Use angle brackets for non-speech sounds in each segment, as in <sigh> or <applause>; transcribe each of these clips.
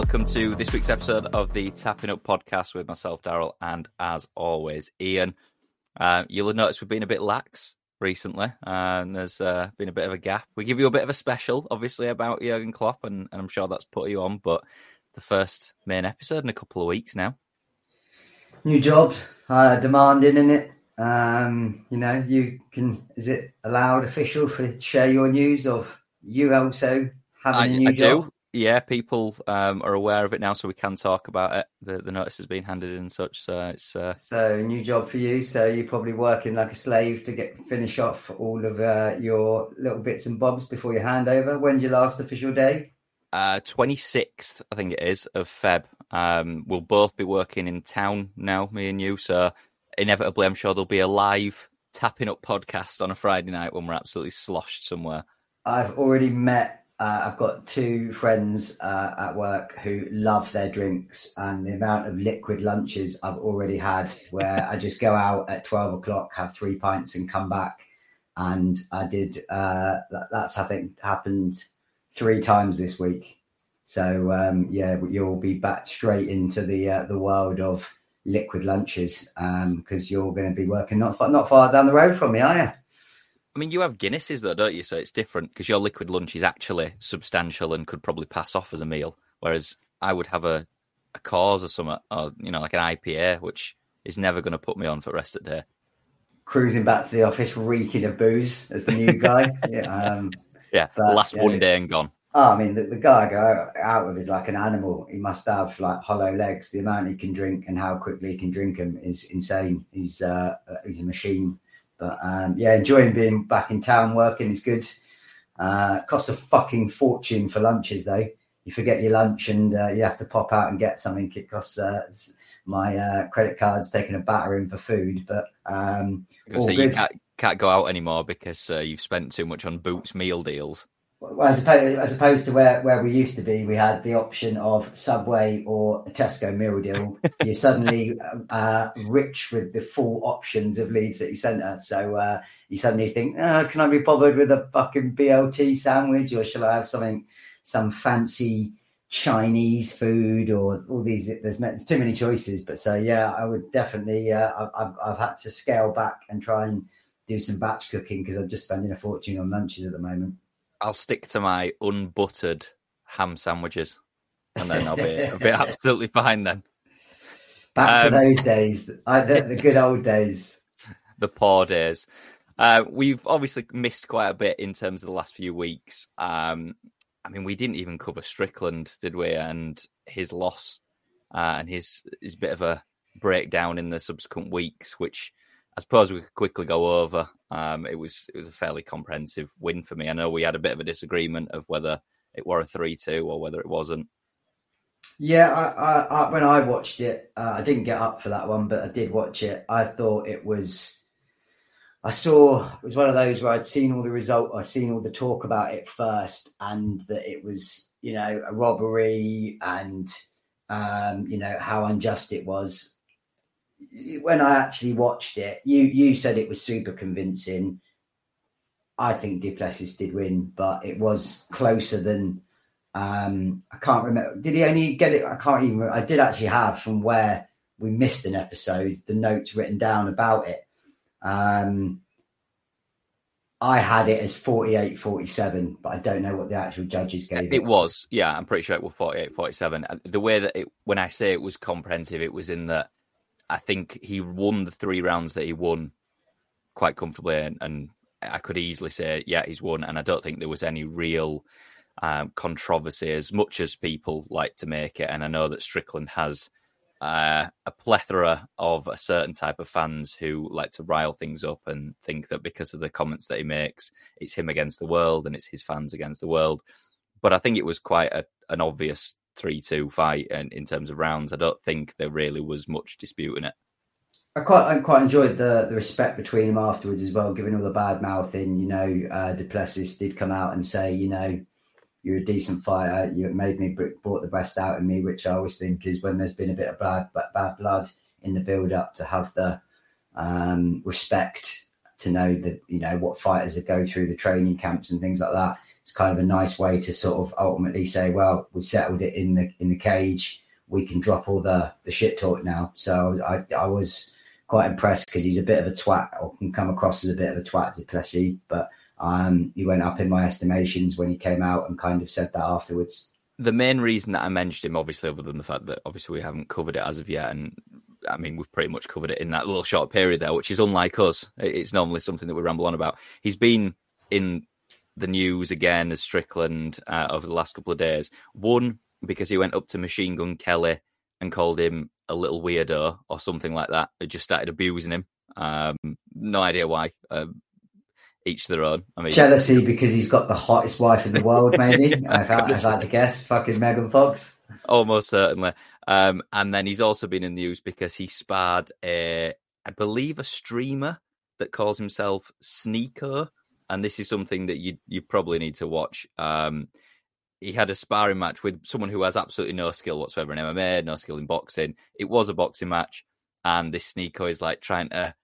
welcome to this week's episode of the Tapping Up podcast with myself, Daryl, and as always, Ian. Uh, you'll have noticed we've been a bit lax recently, and there's uh, been a bit of a gap. We give you a bit of a special, obviously, about Jurgen Klopp, and, and I'm sure that's put you on, but the first main episode in a couple of weeks now. New job, uh, demanding in it. Um, you know, you can. Is it allowed official for share your news of you also having I, a new I job? do. Yeah, people um, are aware of it now, so we can talk about it. The, the notice has been handed in and such, so it's uh, So new job for you. So you're probably working like a slave to get finish off all of uh, your little bits and bobs before your handover. When's your last official day? uh, 26th, I think it is, of Feb. Um, we'll both be working in town now, me and you. So inevitably, I'm sure there'll be a live tapping up podcast on a Friday night when we're absolutely sloshed somewhere. I've already met. Uh, I've got two friends uh, at work who love their drinks, and the amount of liquid lunches I've already had, where I just go out at twelve o'clock, have three pints, and come back. And I did. Uh, that's I think happened three times this week. So um, yeah, you'll be back straight into the uh, the world of liquid lunches because you're going to be working not far, not far down the road from me, are you? I mean, you have Guinnesses though, don't you? So it's different because your liquid lunch is actually substantial and could probably pass off as a meal, whereas I would have a a Coors or something, or you know, like an IPA, which is never going to put me on for the rest of the day. Cruising back to the office, reeking of booze as the new guy. <laughs> yeah, um, Yeah, But, last yeah, one day and gone. Oh, I mean, the, the guy I go out with is like an animal. He must have like hollow legs. The amount he can drink and how quickly he can drink them is insane. He's uh, he's a machine. But um, yeah, enjoying being back in town working is good. Uh, costs a fucking fortune for lunches though. You forget your lunch and uh, you have to pop out and get something. It costs uh, my uh, credit card's taking a battering for food, but um, all So you can't, can't go out anymore because uh, you've spent too much on Boots meal deals. Well, as opposed, as opposed to where, where we used to be, we had the option of Subway or a Tesco meal deal. <laughs> You're suddenly uh, rich with the full options of Leeds City Centre. So uh, you suddenly think, oh, can I be bothered with a fucking BLT sandwich or shall I have something, some fancy Chinese food or all these? There's, there's too many choices. But so, yeah, I would definitely, uh, I've, I've, I've had to scale back and try and do some batch cooking because I'm just spending a fortune on lunches at the moment. I'll stick to my unbuttered ham sandwiches, and then I'll be, <laughs> I'll be absolutely fine. Then Back Um, to those days, I, the, the good old days. <laughs> the poor days. Uh, we've obviously missed quite a bit in terms of the last few weeks. Um, I mean, we didn't even cover Strickland, did we? And his loss uh, and his his bit of a breakdown in the subsequent weeks, which I suppose we could quickly go over. Um, it was it was a fairly comprehensive win for me. I know we had a bit of a disagreement of whether it were a three two or whether it wasn't. Yeah, I, I, I, when I watched it, uh, I didn't get up for that one, but I did watch it. I thought it was. I saw it was one of those where I'd seen all the result, I'd seen all the talk about it first, and that it was, you know, a robbery and, um, you know, how unjust it was. When I actually watched it, you you said it was super convincing. I think Du Plessis did win, but it was closer than um, I can't remember. Did he only get it? I can't even. I did actually have from where we missed an episode the notes written down about it. Um, I had it as 48 47, but I don't know what the actual judges gave it. It was, yeah, I'm pretty sure it was 48, 47. The way that it, when I say it was comprehensive, it was in that I think he won the three rounds that he won quite comfortably, and, and I could easily say, yeah, he's won. And I don't think there was any real um, controversy as much as people like to make it. And I know that Strickland has uh, a plethora of a certain type of fans who like to rile things up and think that because of the comments that he makes, it's him against the world and it's his fans against the world. But I think it was quite a, an obvious 3 2 fight and in terms of rounds. I don't think there really was much disputing it. I quite, I quite enjoyed the the respect between them afterwards as well, given all the bad mouthing. You know, uh, Du Plessis did come out and say, you know, you're a decent fighter. You made me brought the best out of me, which I always think is when there's been a bit of bad bad blood in the build up to have the um, respect to know that you know what fighters that go through the training camps and things like that. It's kind of a nice way to sort of ultimately say, well, we settled it in the in the cage. We can drop all the the shit talk now. So I I was quite impressed because he's a bit of a twat or can come across as a bit of a twat du Plessis, but um, he went up in my estimations when he came out and kind of said that afterwards. The main reason that I mentioned him, obviously, other than the fact that obviously we haven't covered it as of yet, and I mean we've pretty much covered it in that little short period there, which is unlike us. It's normally something that we ramble on about. He's been in the news again as Strickland uh, over the last couple of days. One because he went up to Machine Gun Kelly and called him a little weirdo or something like that. They just started abusing him. Um, no idea why. Uh, each their own. I mean, jealousy because he's got the hottest wife in the world. Maybe I've, had, I've had to guess. Fucking Megan Fox. Almost certainly. Um, and then he's also been in the news because he sparred a, I believe, a streamer that calls himself Sneako and this is something that you you probably need to watch. Um, he had a sparring match with someone who has absolutely no skill whatsoever in MMA, no skill in boxing. It was a boxing match, and this Sneako is like trying to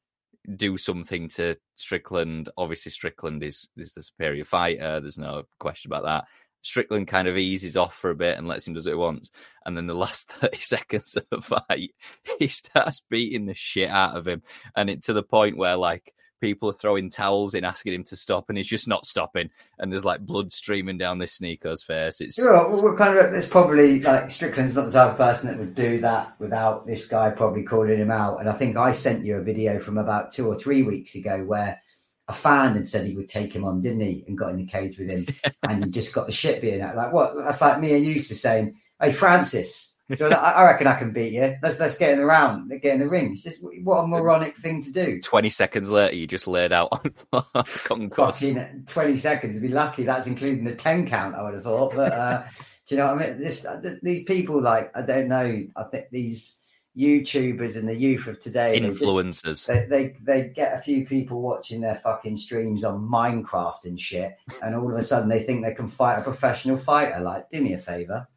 do something to Strickland. Obviously, Strickland is is the superior fighter. There's no question about that. Strickland kind of eases off for a bit and lets him do what he wants. And then the last <laughs> 30 seconds of the fight, <laughs> he starts beating the shit out of him. And it to the point where like people are throwing towels in asking him to stop and he's just not stopping. And there's like blood streaming down this Sneako's face. It's sure, well, we're kind of it's probably like strickland's not the type of person that would do that without this guy probably calling him out. And i think i sent you a video from about two or three weeks ago where a fan had said he would take him on didn't he? And got in the cage with him. <laughs> And he just got the shit being out. Like what? That's like me and you to saying hey francis I reckon I can beat you. Let's let's get in the round, get in the ring. It's just what a moronic thing to do. Twenty seconds later, you just laid out <laughs> on concourse. Fucking twenty seconds. You'd be lucky. That's including the ten count. I would have thought. But uh, <laughs> do you know what I mean? This, uh, these people, like I don't know. I think these YouTubers and the youth of today, influencers, they, just, they, they they get a few people watching their fucking streams on Minecraft and shit, and all of a sudden they think they can fight a professional fighter. Like, do me a favor.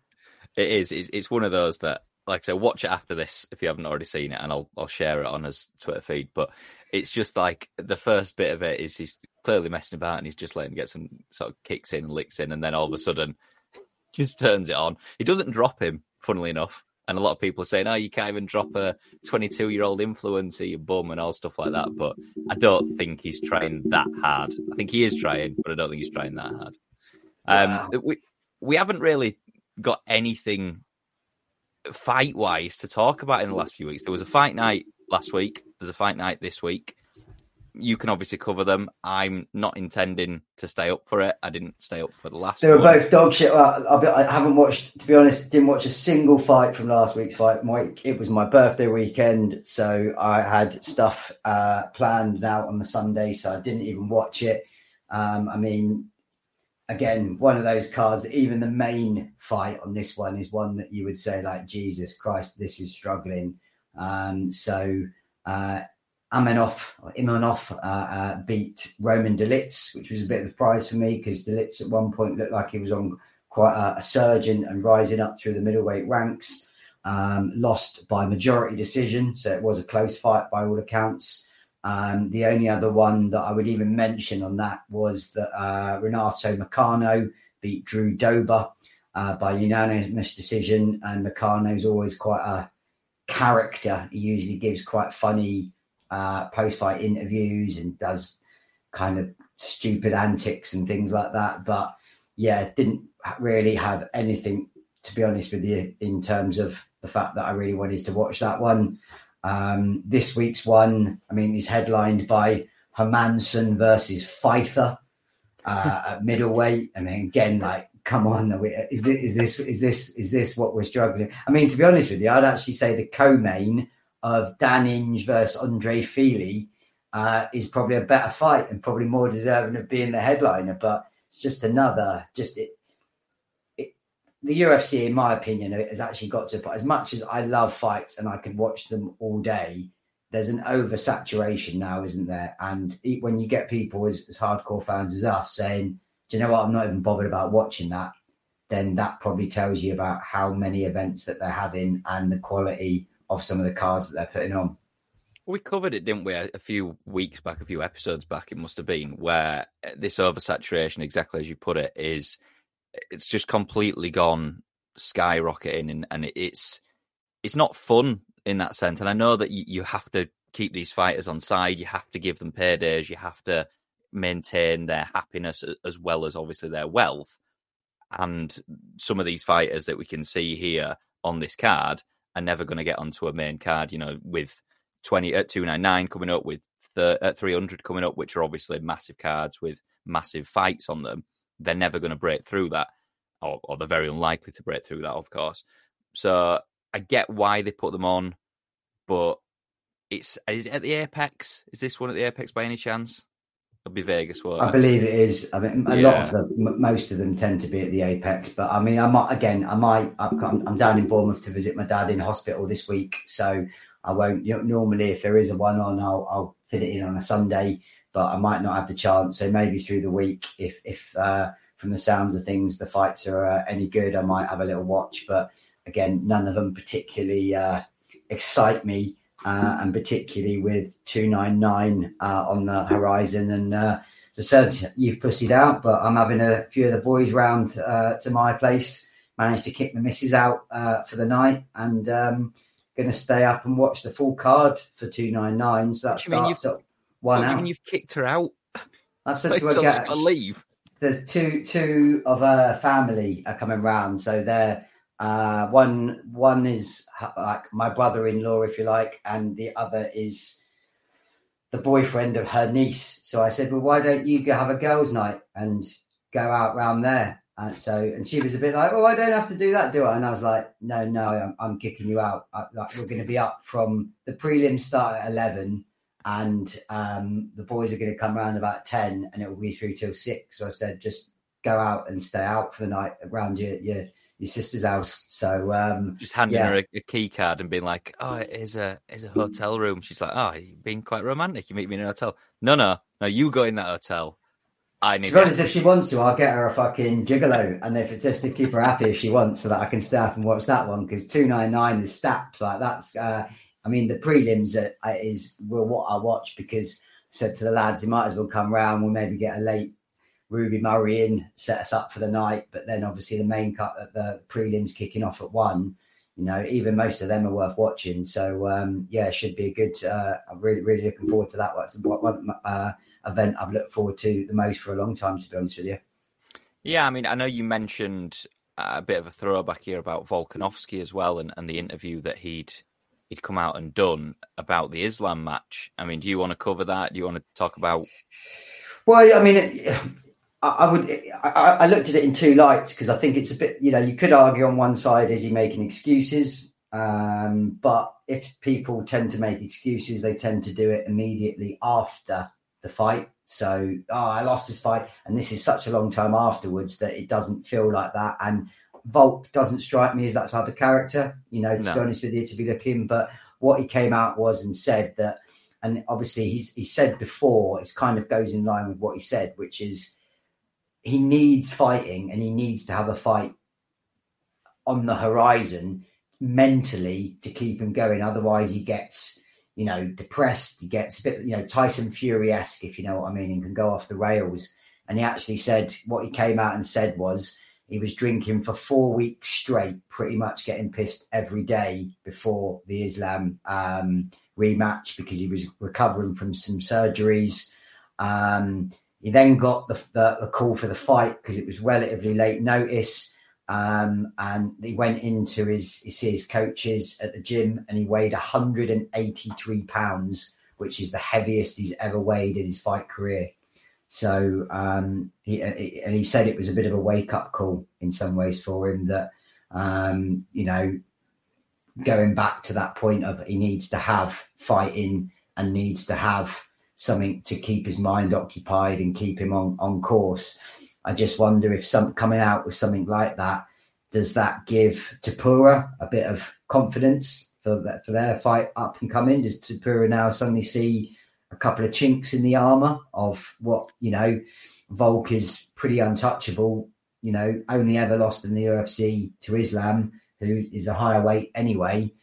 It is. It's, it's one of those that, like I said, watch it after this if you haven't already seen it, and I'll I'll share it on his Twitter feed. But it's just like the first bit of it is he's clearly messing about and he's just letting get some sort of kicks in and licks in, and then all of a sudden just turns it on. He doesn't drop him, funnily enough. And a lot of people are saying, "Oh, you can't even drop a 22-year-old influencer, you bum, and all stuff like that." But I don't think he's trying that hard. I think he is trying, but I don't think he's trying that hard. Um, we we haven't really got anything fight wise to talk about in the last few weeks. There was a fight night last week. There's a fight night this week. You can obviously cover them. I'm not intending to stay up for it. I didn't stay up for the last. They were one. both dog shit. I haven't watched, to be honest, didn't watch a single fight from last week's fight. My, it was my birthday weekend, so I had stuff uh, planned out on the Sunday, so I didn't even watch it. Um, I mean, again, one of those cards, even the main fight on this one is one that you would say, like, Jesus Christ, this is struggling. Um, so, uh, Imavov uh, uh, beat Roman Dolidze, which was a bit of a surprise for me because Dolidze at one point looked like he was on quite a, a surge and, and, rising up through the middleweight ranks. Um, lost by majority decision, so it was a close fight by all accounts. Um, the only other one that I would even mention on that was that uh, Renato Moicano beat Drew Dober uh, by unanimous decision, and Moicano's always quite a character. He usually gives quite funny uh, post-fight interviews and does kind of stupid antics and things like that. But yeah, didn't really have anything to be honest with you in terms of the fact that I really wanted to watch that one. Um, this week's one, I mean, is headlined by Hermansson versus Pyfer uh, <laughs> at middleweight. I mean, again, like, come on, is this, is this is this is this what we're struggling? I mean, to be honest with you, I'd actually say the co-main of Dan Ige versus Andre Fili uh, is probably a better fight and probably more deserving of being the headliner. But it's just another, just it, the UFC, in my opinion, has actually got to. But As much as I love fights and I could watch them all day, there's an oversaturation now, isn't there? And when you get people as, as hardcore fans as us saying, "Do you know what? I'm not even bothered about watching that," then that probably tells you about how many events that they're having and the quality of some of the cards that they're putting on. We covered it, didn't we, a few weeks back, a few episodes back, it must have been, where uh, this oversaturation, exactly as you put it, is it's just completely gone skyrocketing and, and it's it's not fun in that sense. And I know that you, you have to keep these fighters on side, you have to give them paydays, you have to maintain their happiness as well as obviously their wealth. And some of these fighters that we can see here on this card are never going to get onto a main card, you know, with 20 at uh, 299 coming up, with the, at 300 coming up, which are obviously massive cards with massive fights on them. They're never going to break through that, or, or they're very unlikely to break through that, of course. So I get why they put them on, but it's is it at the Apex? Is this one at the Apex by any chance? It'll be Vegas. Won't I believe it is. I mean, a yeah. lot of them, most of them tend to be at the Apex. But I mean, I might again. I might. I'm, I'm down in Bournemouth to visit my dad in hospital this week, so I won't. You know, normally, if there is a one on, I'll, I'll fit it in on a Sunday. But I might not have the chance. So maybe through the week, if if uh, from the sounds of things, the fights are uh, any good, I might have a little watch. But again, none of them particularly uh, excite me uh, and particularly with 299 uh, on the horizon. And uh, as I said, you've pussied out, but I'm having a few of the boys round uh, to my place. Managed to kick the misses out uh, for the night and um, going to stay up and watch the full card for 299. So that starts at one out. you've kicked her out. <laughs> I've said to her, get, leave. There's two two of her family are coming round, so they're uh, one one is like my brother-in-law, if you like, and the other is the boyfriend of her niece. So I said, "Well, why don't you go have a girls' night and go out round there?" And so, and she was a bit like, "Oh, I don't have to do that, do I?" And I was like, "No, no, I'm, I'm kicking you out. I, like, we're going to be up from the prelims start at eleven, and um, the boys are going to come around about ten, and it will be through till six. So I said, just go out and stay out for the night around your your your sister's house. So um, just handing yeah. her a, a, key card and being like, "Oh, it is a here's a hotel room." She's like, "Oh, you're being quite romantic. You meet me in a hotel." No, no, no. You go in that hotel. I need. To be honest, if she wants to, I'll get her a fucking gigolo, and if it's just to keep her happy, if she wants, so that I can stay up and watch that one because two nine nine is stacked. Like that's. Uh, I mean, the prelims are, is well what I watch because I said to the lads, they might as well come round. We'll maybe get a late Ruby Murray in, set us up for the night. But then obviously the main cut, the prelims kicking off at one. You know, even most of them are worth watching. So um, yeah, should be a good. Uh, I'm really, really looking forward to that. That's one uh, event I've looked forward to the most for a long time. To be honest with you. Yeah, I mean, I know you mentioned a bit of a throwback here about Volkanovski as well, and, and the interview that he'd he'd come out and done about the Islam match. I mean, do you want to cover that? Do you want to talk about? Well, I mean, I, would. I, I, looked at it in two lights because I think it's a bit. You know, you could argue on one side is he making excuses, um, but if people tend to make excuses, they tend to do it immediately after the fight. So, oh, I lost this fight, and this is such a long time afterwards that it doesn't feel like that. And Volk doesn't strike me as that type of character. You know, to no. be honest with you, to be looking. But what he came out was and said that, and obviously he's he said before, it kind of goes in line with what he said, which is he needs fighting and he needs to have a fight on the horizon mentally to keep him going. Otherwise, he gets, you know, depressed. He gets a bit, you know, Tyson Fury esque, if you know what I mean, and can go off the rails. And he actually said what he came out and said was he was drinking for four weeks straight, pretty much getting pissed every day before the Islam um, rematch because he was recovering from some surgeries. Um, he then got the, the, the call for the fight because it was relatively late notice. Um, and he went into his, his, his coaches at the gym and he weighed 183 pounds, which is the heaviest he's ever weighed in his fight career. So um, he and he said it was a bit of a wake up call in some ways for him that um, you know going back to that point of he needs to have fighting and needs to have something to keep his mind occupied and keep him on, on course. I just wonder if some coming out with something like that does that give Topuria a bit of confidence for that for their fight up and coming? Does Topuria now suddenly see a couple of chinks in the armor of what you know? Volk is pretty untouchable. You know, only ever lost in the UFC to Islam, who is a higher weight anyway.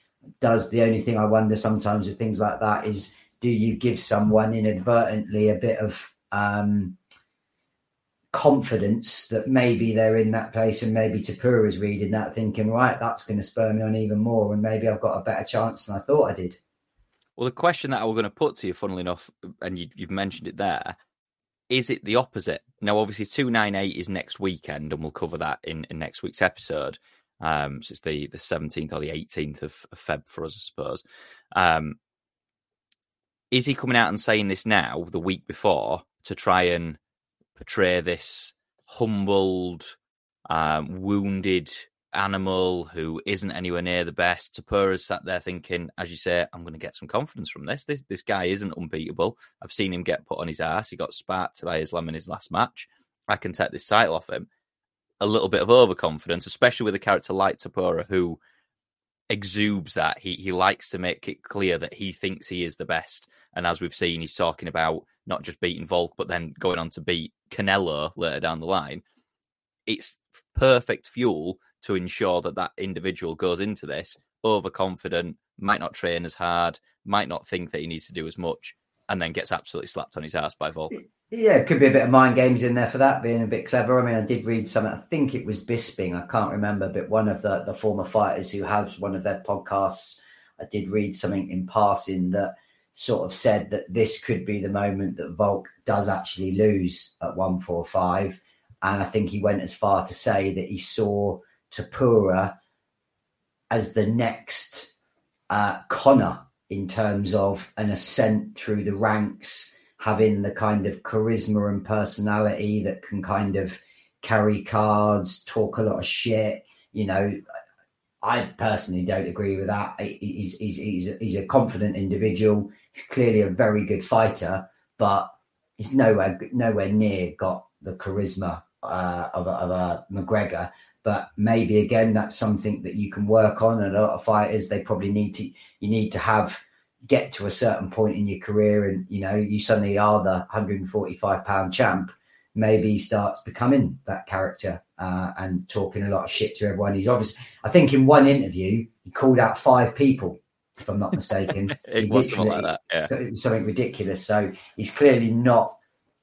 does. The only thing I wonder sometimes with things like that is do you give someone inadvertently a bit of um, confidence that maybe they're in that place and maybe Topuria is reading that thinking, right, that's going to spur me on even more and maybe I've got a better chance than I thought I did. Well, the question that I was going to put to you, funnily enough, and you, have mentioned it there, is it the opposite? Now, obviously, 298 is next weekend, and we'll cover that in, in next week's episode. Um, so it's the, the 17th or the 18th of, of Feb for us, I suppose. Um, is he coming out and saying this now, the week before, to try and portray this humbled, um, wounded animal who isn't anywhere near the best. Topuria's sat there thinking, as you say, I'm going to get some confidence from this. This this guy isn't unbeatable. I've seen him get put on his ass. He got spat by Islam in his last match. I can take this title off him. A little bit of overconfidence, especially with a character like Topuria who exudes that. He he likes to make it clear that he thinks he is the best. And as we've seen, he's talking about not just beating Volk, but then going on to beat Canelo later down the line. It's perfect fuel to ensure that that individual goes into this overconfident, might not train as hard, might not think that he needs to do as much, and then gets absolutely slapped on his ass by Volk. Yeah, it could be a bit of mind games in there for that, being a bit clever. I mean, I did read something, I think it was Bisping, I can't remember, but one of the, the former fighters who has one of their podcasts, I did read something in passing that sort of said that this could be the moment that Volk does actually lose at 145. And I think he went as far to say that he saw Topuria as the next uh, Conor in terms of an ascent through the ranks, having the kind of charisma and personality that can kind of carry cards, talk a lot of shit. You know, I personally don't agree with that. He's, he's, he's, a, he's a confident individual. He's clearly a very good fighter, but he's nowhere nowhere near got the charisma uh, of, a, of a McGregor. But maybe again, that's something that you can work on. And a lot of fighters, they probably need to. You need to have get to a certain point in your career, and you know, you suddenly are the 145 pound champ. Maybe he starts becoming that character uh, and talking a lot of shit to everyone. He's obviously, I think, in one interview, he called out five people if I'm not mistaken. <laughs> it was like that. Yeah. So it was something ridiculous. So he's clearly not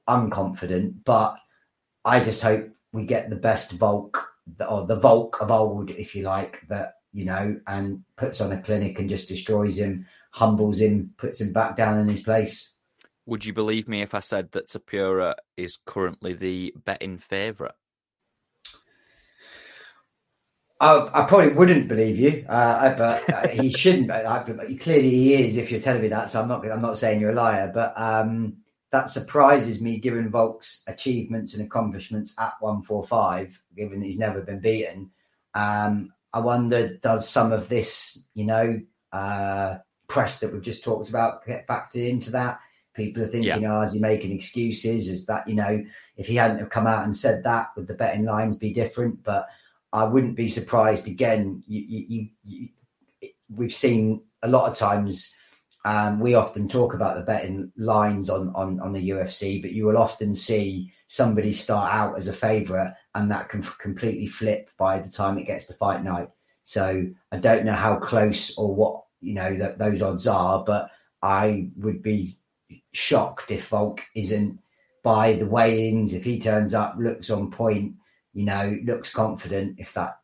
unconfident, but I just hope we get the best Volk or the Volk of old, if you like, that you know, and puts on a clinic and just destroys him, humbles him, puts him back down in his place. Would you believe me if I said that Topuria is currently the betting favourite? I, I, probably wouldn't believe you, uh, but uh, he shouldn't. But I, clearly, he is. If you're telling me that, so I'm not. I'm not saying you're a liar, but um, that surprises me given Volk's achievements and accomplishments at 145, given that he's never been beaten. Um, I wonder, does some of this, you know, uh, press that we've just talked about get factored into that? People are thinking, yeah. oh, is he making excuses? Is that, you know, if he hadn't have come out and said that, would the betting lines be different? But I wouldn't be surprised again. You, you, you, we've seen a lot of times um, we often talk about the betting lines on, on, on the UFC, but you will often see somebody start out as a favourite and that can f- completely flip by the time it gets to fight night. So I don't know how close or what you know that those odds are, but I would be shocked if Volk isn't by the weigh-ins. If he turns up, looks on point, you know, looks confident. If that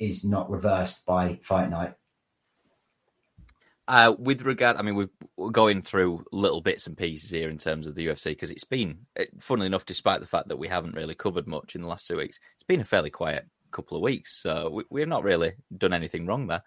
is not reversed by fight night. Uh, with regard, I mean, we're going through little bits and pieces here in terms of the UFC because it's been, funnily enough, despite the fact that we haven't really covered much in the last two weeks, it's been a fairly quiet couple of weeks. So we, we have not really done anything wrong there.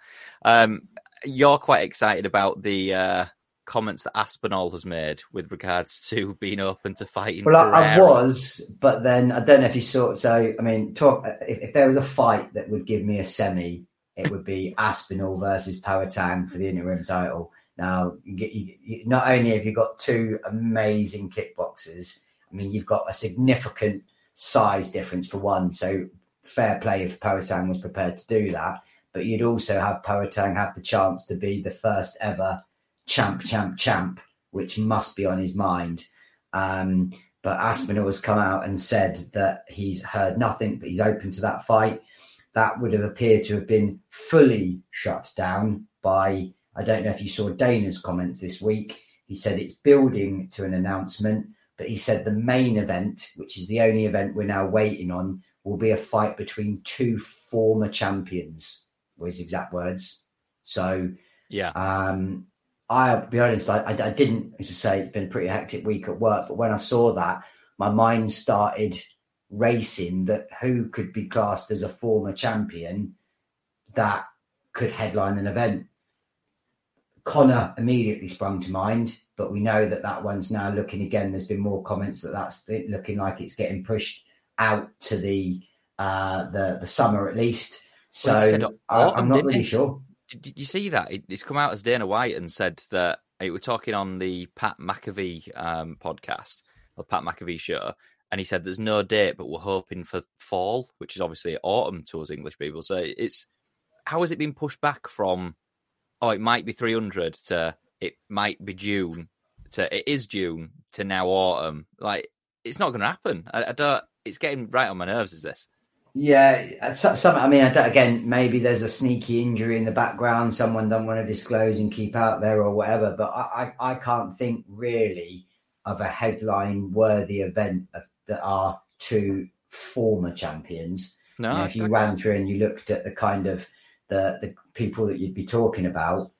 Um, you're quite excited about the uh, comments that Aspinall has made with regards to <laughs> being open to fighting. Well, I, I, was, but then I don't know if you saw. So, I mean, talk if, if there was a fight that would give me a semi it would be Aspinall versus Poatan for the interim title. Now, you you, not only have you got two amazing kickboxers, I mean, you've got a significant size difference for one. So, fair play if Poatan was prepared to do that. But you'd also have Poatan have the chance to be the first ever champ, champ, champ, which must be on his mind. Um, but Aspinall has come out and said that he's heard nothing, but he's open to that fight that would have appeared to have been fully shut down by I don't know if you saw Dana's comments this week. He said it's building to an announcement, but he said the main event, which is the only event we're now waiting on, will be a fight between two former champions. Were his exact words. So yeah, um, I'll be honest, I, I, I, didn't, as I say, it's been a pretty hectic week at work. But when I saw that, my mind started racing that who could be classed as a former champion that could headline an event. Conor immediately sprung to mind, but we know that that one's now looking again. There's been more comments that that's looking like it's getting pushed out to the uh, the the summer at least. So well, I, am not really sure did you see that? It's come out as Dana White and said that it was talking on the Pat McAfee um, podcast or Pat McAfee show, and he said there's no date, but we're hoping for fall, which is obviously autumn to us English people. So it's how has it been pushed back from? Oh, it might be 300 to it might be June to it is June to now autumn. Like it's not going to happen. I, I don't. It's getting right on my nerves. Is this? Yeah, some. I mean, again, maybe there's a sneaky injury in the background. Someone don't want to disclose and keep out there or whatever. But I, I, I can't think really of a headline worthy event of, that are two former champions. No, you know, if you ran through and you looked at the kind of the the people that you'd be talking about,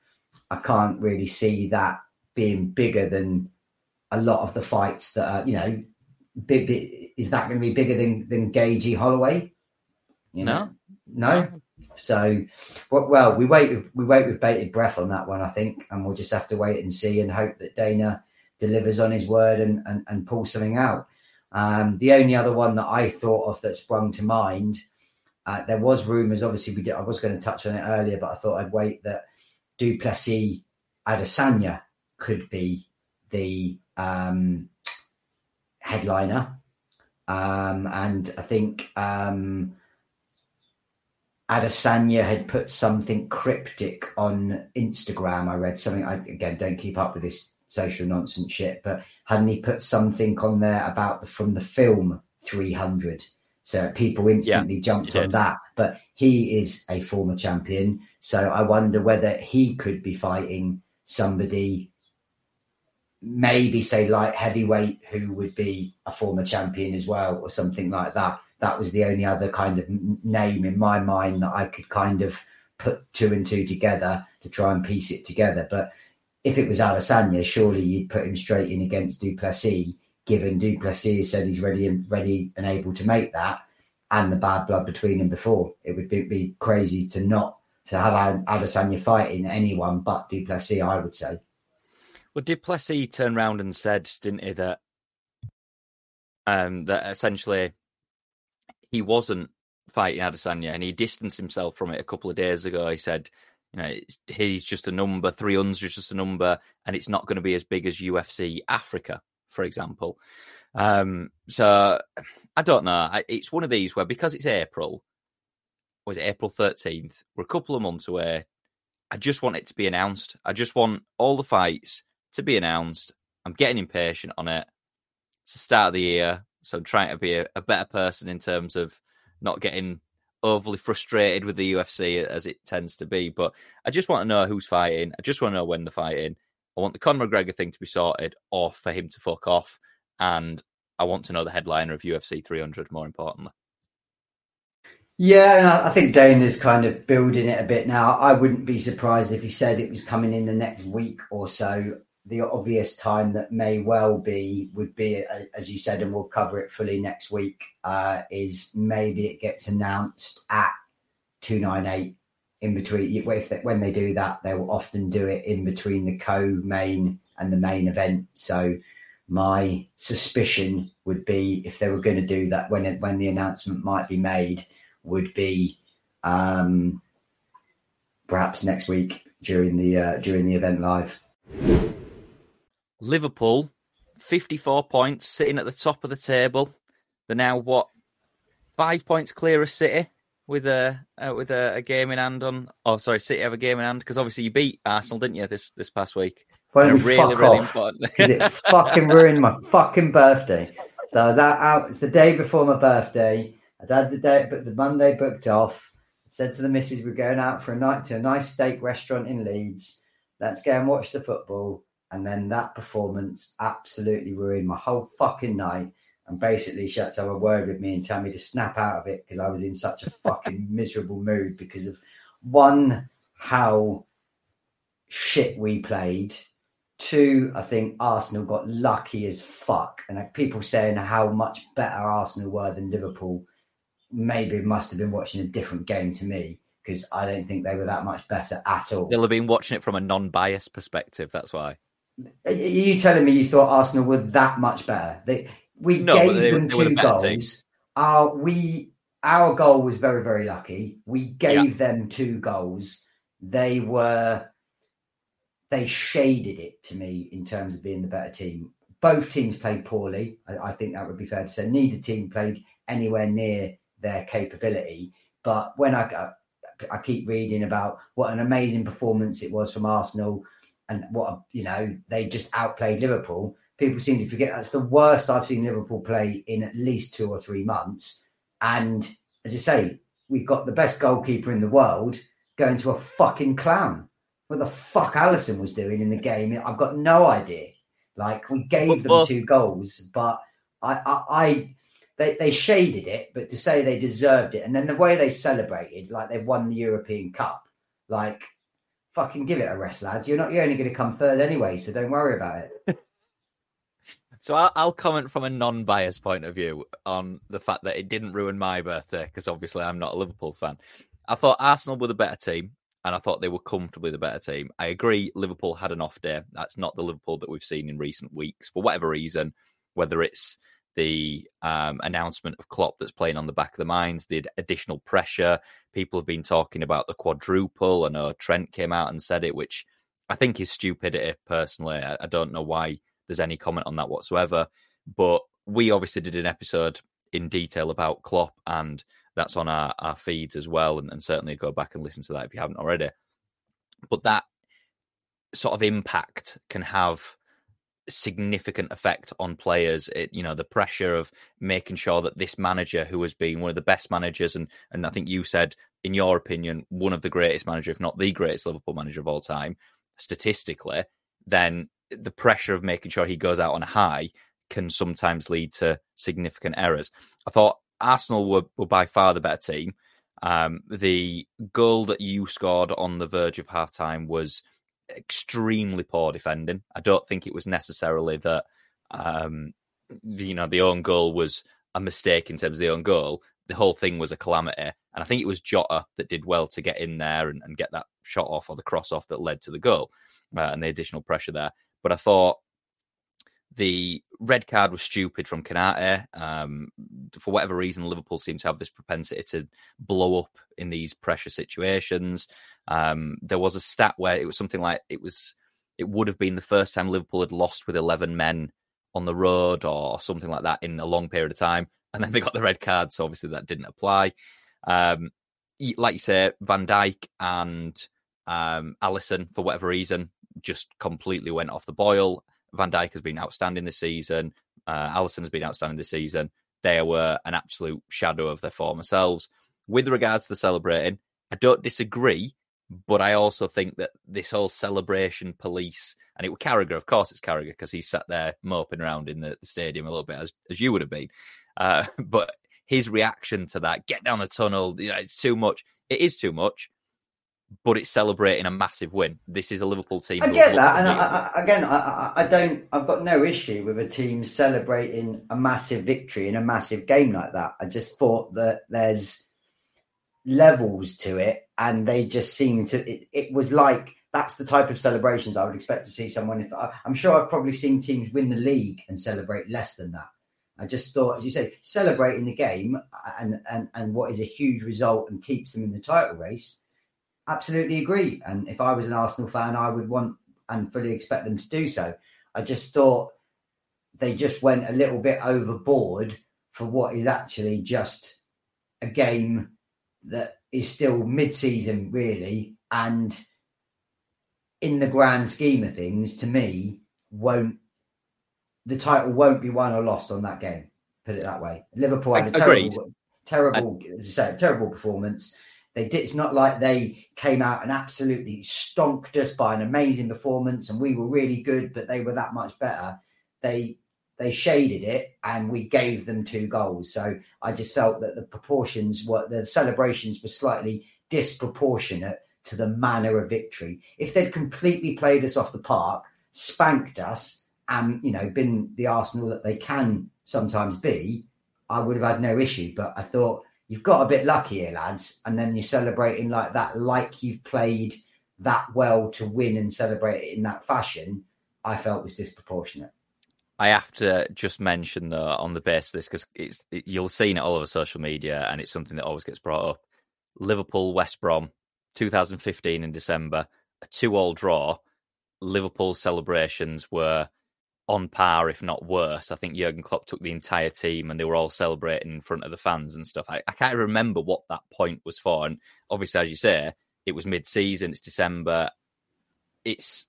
I can't really see that being bigger than a lot of the fights that are, you know, big. Is that going to be bigger than than Gaethje Holloway? You know? No. no. So, well, we wait. We wait with bated breath on that one, I think, and we'll just have to wait and see and hope that Dana delivers on his word and and, and pulls something out. Um, the only other one that I thought of that sprung to mind, uh, there was rumours. Obviously, we did. I was going to touch on it earlier, but I thought I'd wait. That Du Plessis Adesanya could be the um, headliner, um, and I think. Um, Adesanya had put something cryptic on Instagram. I read something. I again don't keep up with this social nonsense shit, but hadn't he put something on there about the, from the film 300? So people instantly yeah, jumped on that. But he is a former champion, so I wonder whether he could be fighting somebody, maybe say light heavyweight, who would be a former champion as well, or something like that that was the only other kind of name in my mind that I could kind of put two and two together to try and piece it together. But if it was Adesanya, surely you'd put him straight in against Du Plessis, given Du Plessis said he's ready and ready and able to make that, and the bad blood between them before. It would be, be crazy to not to have Adesanya fighting anyone but Du Plessis, I would say. Well, Du Plessis turned around and said, didn't he, that um, that essentially he wasn't fighting Adesanya, and he distanced himself from it a couple of days ago. He said, you know, he's just a number, 300 is just a number, and it's not going to be as big as UFC Africa, for example. Um, so I don't know. It's one of these where because it's April, was it April 13th? We're a couple of months away. I just want it to be announced. I just want all the fights to be announced. I'm getting impatient on it. It's the start of the year. So I'm trying to be a, a better person in terms of not getting overly frustrated with the UFC as it tends to be. But I just want to know who's fighting. I just want to know when they're fighting. I want the Conor McGregor thing to be sorted or for him to fuck off. And I want to know the headliner of UFC 300, more importantly. Yeah, and I think Dane is kind of building it a bit now. I wouldn't be surprised if he said it was coming in the next week or so the obvious time that may well be would be, as you said, and we'll cover it fully next week, uh, is maybe it gets announced at 298 in between. If they, when they do that, they will often do it in between the co-main and the main event. So my suspicion would be if they were going to do that when it, when the announcement might be made would be um, perhaps next week during the uh, during the event live. Liverpool, 54 points, sitting at the top of the table. They're now what five points clear of City with a uh, with a, a, game in hand on. Oh, sorry, City have a game in hand because obviously you beat Arsenal, didn't you this this past week? Well, really, really off, important because it <laughs> fucking ruined my fucking birthday. So I was out, out. It's the day before my birthday. I'd had the day, but the Monday booked off. I Said to the missus, we're going out for a night to a nice steak restaurant in Leeds. Let's go and watch the football. And then that performance absolutely ruined my whole fucking night. And basically, she had to have a word with me and tell me to snap out of it because I was in such a <laughs> fucking miserable mood because of one, how shit we played. Two, I think Arsenal got lucky as fuck. And like people saying how much better Arsenal were than Liverpool maybe must have been watching a different game to me because I don't think they were that much better at all. They'll have been watching it from a non-biased perspective. That's why. Are you telling me you thought Arsenal were that much better? They, we no, gave they, them two goals. Our we our goal was very very lucky. We gave yeah. them two goals. They were they shaded it to me in terms of being the better team. Both teams played poorly. I, I think that would be fair to say. Neither team played anywhere near their capability. But when I, I keep reading about what an amazing performance it was from Arsenal and what you know they just outplayed Liverpool. People seem to forget that's the worst I've seen Liverpool play in at least two or three months. And as I say, we've got the best goalkeeper in the world going to a fucking clown. What the fuck Alisson was doing in the game, I've got no idea. Like we gave them two goals, but I, I, I they, they shaded it, but to say they deserved it, and then the way they celebrated, like they won the European Cup, like fucking give it a rest, lads. You're not you're only going to come third anyway, so don't worry about it. <laughs> so I'll, I'll, comment from a non-biased point of view on the fact that it didn't ruin my birthday because obviously I'm not a Liverpool fan. I thought Arsenal were the better team, and I thought they were comfortably the better team. I agree, Liverpool had an off day. That's not the Liverpool that we've seen in recent weeks for whatever reason, whether it's the um, announcement of Klopp that's playing on the back of the minds, the additional pressure. People have been talking about the quadruple. I know Trent came out and said it, which I think is stupidity personally. I, I don't know why there's any comment on that whatsoever. But we obviously did an episode in detail about Klopp, and that's on our, our feeds as well. And, and certainly go back and listen to that if you haven't already. But that sort of impact can have significant effect on players. It, you know, the pressure of making sure that this manager, who has been one of the best managers, and and I think you said, in your opinion, one of the greatest manager, if not the greatest Liverpool manager of all time, statistically, then the pressure of making sure he goes out on a high can sometimes lead to significant errors. I thought Arsenal were, were by far the better team. Um, the goal that you scored on the verge of halftime was extremely poor defending. I don't think it was necessarily that um, you know the own goal was a mistake in terms of the own goal. The whole thing was a calamity, and I think it was Jota that did well to get in there and, and get that shot off or the cross off that led to the goal uh, and the additional pressure there. But I thought the red card was stupid from Konaté. Um, for whatever reason, Liverpool seem to have this propensity to blow up in these pressure situations. Um, there was a stat where it was something like it was it would have been the first time Liverpool had lost with eleven men on the road or something like that in a long period of time, and then they got the red card, so obviously that didn't apply. Um, like you say, Van Dijk and um, Alisson, for whatever reason, just completely went off the boil. Van Dijk has been outstanding this season. Uh, Alisson has been outstanding this season. They were an absolute shadow of their former selves. With regards to the celebrating, I don't disagree, but I also think that this whole celebration police, and it was Carragher, of course it's Carragher, because he sat there moping around in the, the, stadium a little bit, as, as you would have been. Uh, <laughs> but his reaction to that, get down the tunnel, you know, it's too much. It is too much, but it's celebrating a massive win. This is a Liverpool team. I get that, and I, I, again, I, I, don't. I've got no issue with a team celebrating a massive victory in a massive game like that. I just thought that there's levels to it, and they just seem to. It, it was like that's the type of celebrations I would expect to see someone. If I'm sure I've probably seen teams win the league and celebrate less than that. I just thought, as you say, celebrating the game and and and what is a huge result and keeps them in the title race absolutely agree. And if I was an Arsenal fan, I would want and fully expect them to do so. I just thought they just went a little bit overboard for what is actually just a game that is still mid-season, really, and in the grand scheme of things, to me, won't the title won't be won or lost on that game. Put it that way. Liverpool had a terrible, terrible, I, as I say, terrible performance They did. It's not like they came out and absolutely stonked us by an amazing performance, and we were really good, but they were that much better. They they shaded it, and we gave them two goals. So I just felt that the proportions were the celebrations were slightly disproportionate to the manner of victory. If they'd completely played us off the park, spanked us, and you know been the Arsenal that they can sometimes be, I would have had no issue. But I thought you've got a bit lucky here, lads. And then you're celebrating like that, like you've played that well to win and celebrate it in that fashion, I felt was disproportionate. I have to just mention though on the base of this because it's it, you'll see it all over social media and it's something that always gets brought up. Liverpool West Brom, 2015 in December, a two-all draw. Liverpool celebrations were on par, if not worse. I think Jurgen Klopp took the entire team and they were all celebrating in front of the fans and stuff. I, I can't remember what that point was for. And obviously, as you say, it was mid-season. It's December. It's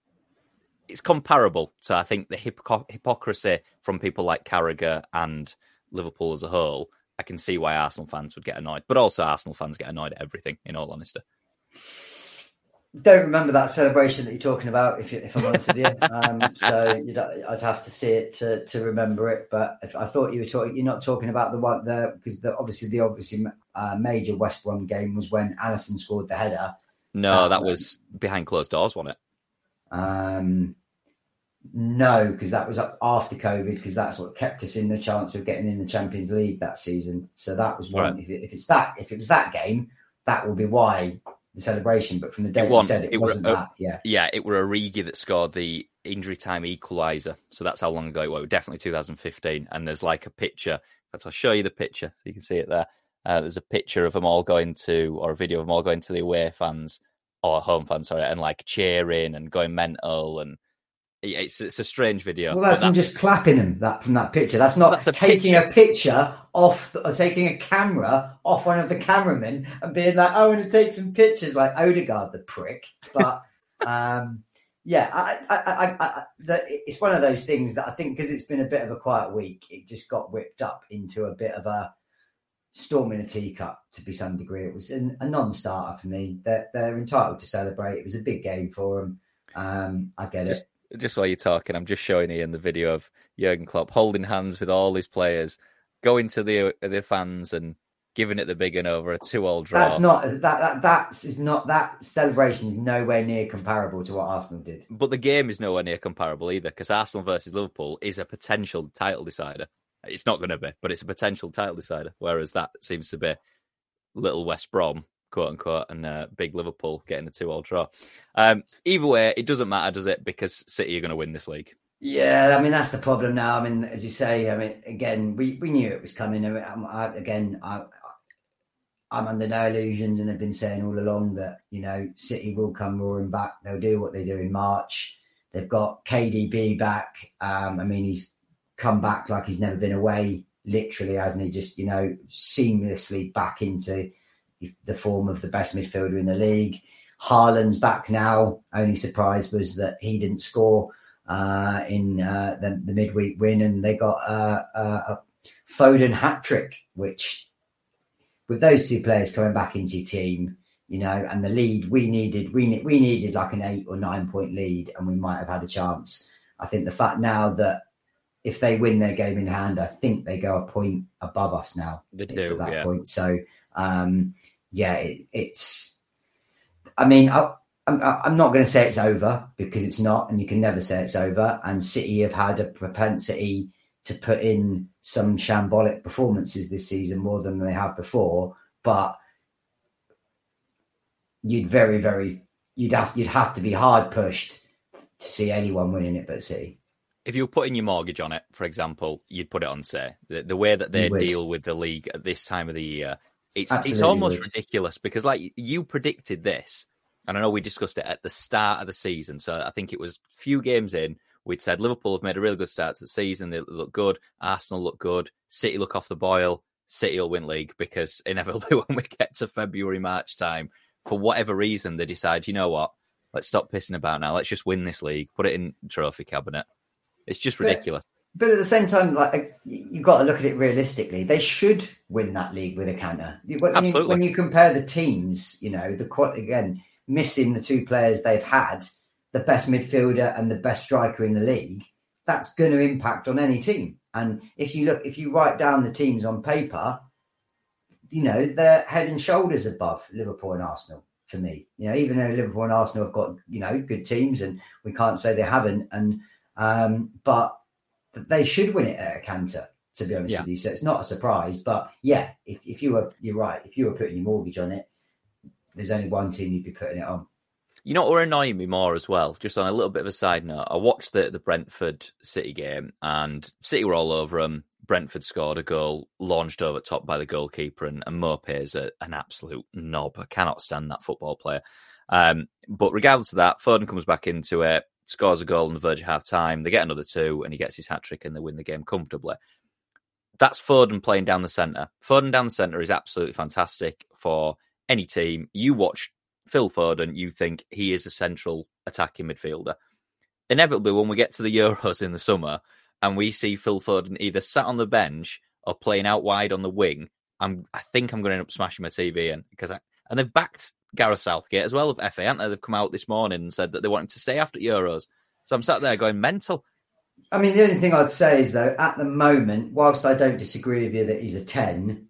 it's comparable. So I think the hypocr- hypocrisy from people like Carragher and Liverpool as a whole, I can see why Arsenal fans would get annoyed. But also, Arsenal fans get annoyed at everything. In all honesty don't remember that celebration that you're talking about. If, you, if I'm honest with you, <laughs> um, so I'd have to see it to, to remember it. But if, I thought you were talking, you're not talking about the one there because the, obviously the obviously uh, major West Brom game was when Alisson scored the header. No, that was behind closed doors, wasn't it? Um, no, because that was up after COVID, because that's what kept us in the chance of getting in the Champions League that season. So that was one. Right. If, it, if it's that, if it was that game, that will be why the celebration, but from the day it said it, it wasn't that. Yeah, yeah, it were Origi that scored the injury time equaliser. So that's how long ago it was. Definitely 2015. And there's like a picture. I'll show you the picture so you can see it there. Uh, there's a picture of them all going to, or a video of them all going to the away fans or home fans, sorry, and like cheering and going mental and it's it's a strange video. Well, that's, not just clapping him that from that picture. That's not that's a taking picture. a picture off or taking a camera off one of the cameramen and being like, "I want to take some pictures," like Odegaard, the prick. But <laughs> um, yeah, I, I, I, the, it's one of those things that I think because it's been a bit of a quiet week, it just got whipped up into a bit of a storm in a teacup to be some degree. It was an, a non-starter for me. They're, they're entitled to celebrate. It was a big game for them. Um, I get just, it just while you're talking, I'm just showing Ian the video of Jurgen Klopp holding hands with all his players, going to the the fans and giving it the big and over a two all draw. That's not that that that's is not that celebration is nowhere near comparable to what Arsenal did. But the game is nowhere near comparable either because Arsenal versus Liverpool is a potential title decider. It's not going to be, but it's a potential title decider. Whereas that seems to be little West Brom quote unquote, and uh, big Liverpool getting a two-all draw. Um, either way, it doesn't matter, does it? Because City are going to win this league. Yeah, I mean that's the problem now. I mean, as you say, I mean, again, we, we knew it was coming. I I, again, I, I'm under no illusions, and have been saying all along that you know City will come roaring back. They'll do what they do in March. They've got KDB back. Um, I mean, he's come back like he's never been away, literally, hasn't he? Just you know, seamlessly back into the form of the best midfielder in the league. Haaland's back now. Only surprise was that he didn't score uh, in uh, the, the, midweek win, and they got uh, a Foden hat trick, which with those two players coming back into your team, you know, and the lead we needed, we we needed like an eight or nine point lead, and we might have had a chance. I think the fact now that if they win their game in hand, I think they go a point above us now. They do, at that yeah. point. So um, yeah, it, it's. I mean, I, I'm, I'm not going to say it's over because it's not, and you can never say it's over. And City have had a propensity to put in some shambolic performances this season more than they have before. But you'd very, very, you'd have you'd have to be hard pushed to see anyone winning it but City. If you were putting your mortgage on it, for example, you'd put it on say the, the way that they deal with the league at this time of the year it's Absolutely it's almost would. ridiculous because like you predicted this, and I know we discussed it at the start of the season. So I think it was a few games in. We'd said Liverpool have made a really good start to the season. They look good. Arsenal look good. City look off the boil. City will win league because <laughs> inevitably when we get to February March time, for whatever reason, they decide, you know what, let's stop pissing about now. Let's just win this league. Put it in trophy cabinet. It's just ridiculous. But at the same time, like you've got to look at it realistically. They should win that league with a counter. When, Absolutely. You, when you compare the teams, you know the again missing the two players they've had, the best midfielder and the best striker in the league. That's going to impact on any team. And if you look, if you write down the teams on paper, you know they're head and shoulders above Liverpool and Arsenal for me. You know, even though Liverpool and Arsenal have got you know good teams, and we can't say they haven't, and um, but they should win it at a canter. To be honest Yeah. with you, so it's not a surprise. But yeah, if, if you were, you're right. If you were putting your mortgage on it, there's only one team you'd be putting it on. You know what were annoying me more as well? Just on a little bit of a side note, I watched the, the Brentford City game and City were all over them. Brentford scored a goal, launched over top by the goalkeeper, and, and is a, an absolute knob. I cannot stand that football player. Um, but regardless of that, Foden comes back into it, scores a goal on the verge of half time. They get another two, and he gets his hat trick, and they win the game comfortably. That's Foden playing down the centre. Foden down the centre is absolutely fantastic for any team. You watch Phil Foden, you think he is a central attacking midfielder. Inevitably, when we get to the Euros in the summer and we see Phil Foden either sat on the bench or playing out wide on the wing, I'm, I think I'm going to end up smashing my TV in because I, and they've backed Gareth Southgate as well of FA, haven't they? They've come out this morning and said that they want him to stay after Euros. So I'm sat there going mental. I mean, the only thing I'd say is though, at the moment, whilst I don't disagree with you that he's a ten,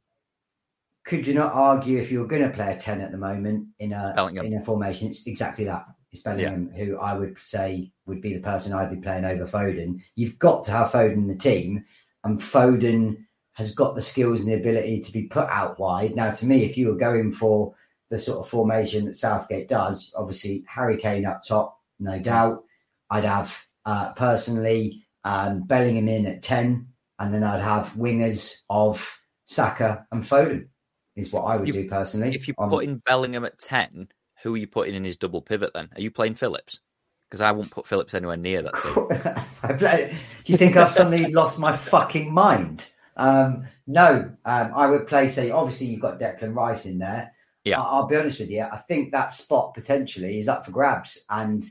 could you not argue if you were going to play a ten at the moment in a in a formation, it's exactly that. It's Bellingham, who I would say would be the person I'd be playing over Foden. You've got to have Foden in the team, and Foden has got the skills and the ability to be put out wide. Now, to me, if you were going for the sort of formation that Southgate does, obviously Harry Kane up top, no doubt. I'd have uh, personally um, Bellingham in at ten, and then I'd have wingers of Saka and Foden. Is what I would You- do personally. If you Um, put in Bellingham at 10, who are you putting in his double pivot then? Are you playing Phillips? Because I won't put Phillips anywhere near that. <laughs> Do you think I've suddenly <laughs> lost my fucking mind? Um, no, um, I would play. Say, obviously, you've got Declan Rice in there. Yeah. I- I'll be honest with you. I think that spot potentially is up for grabs, and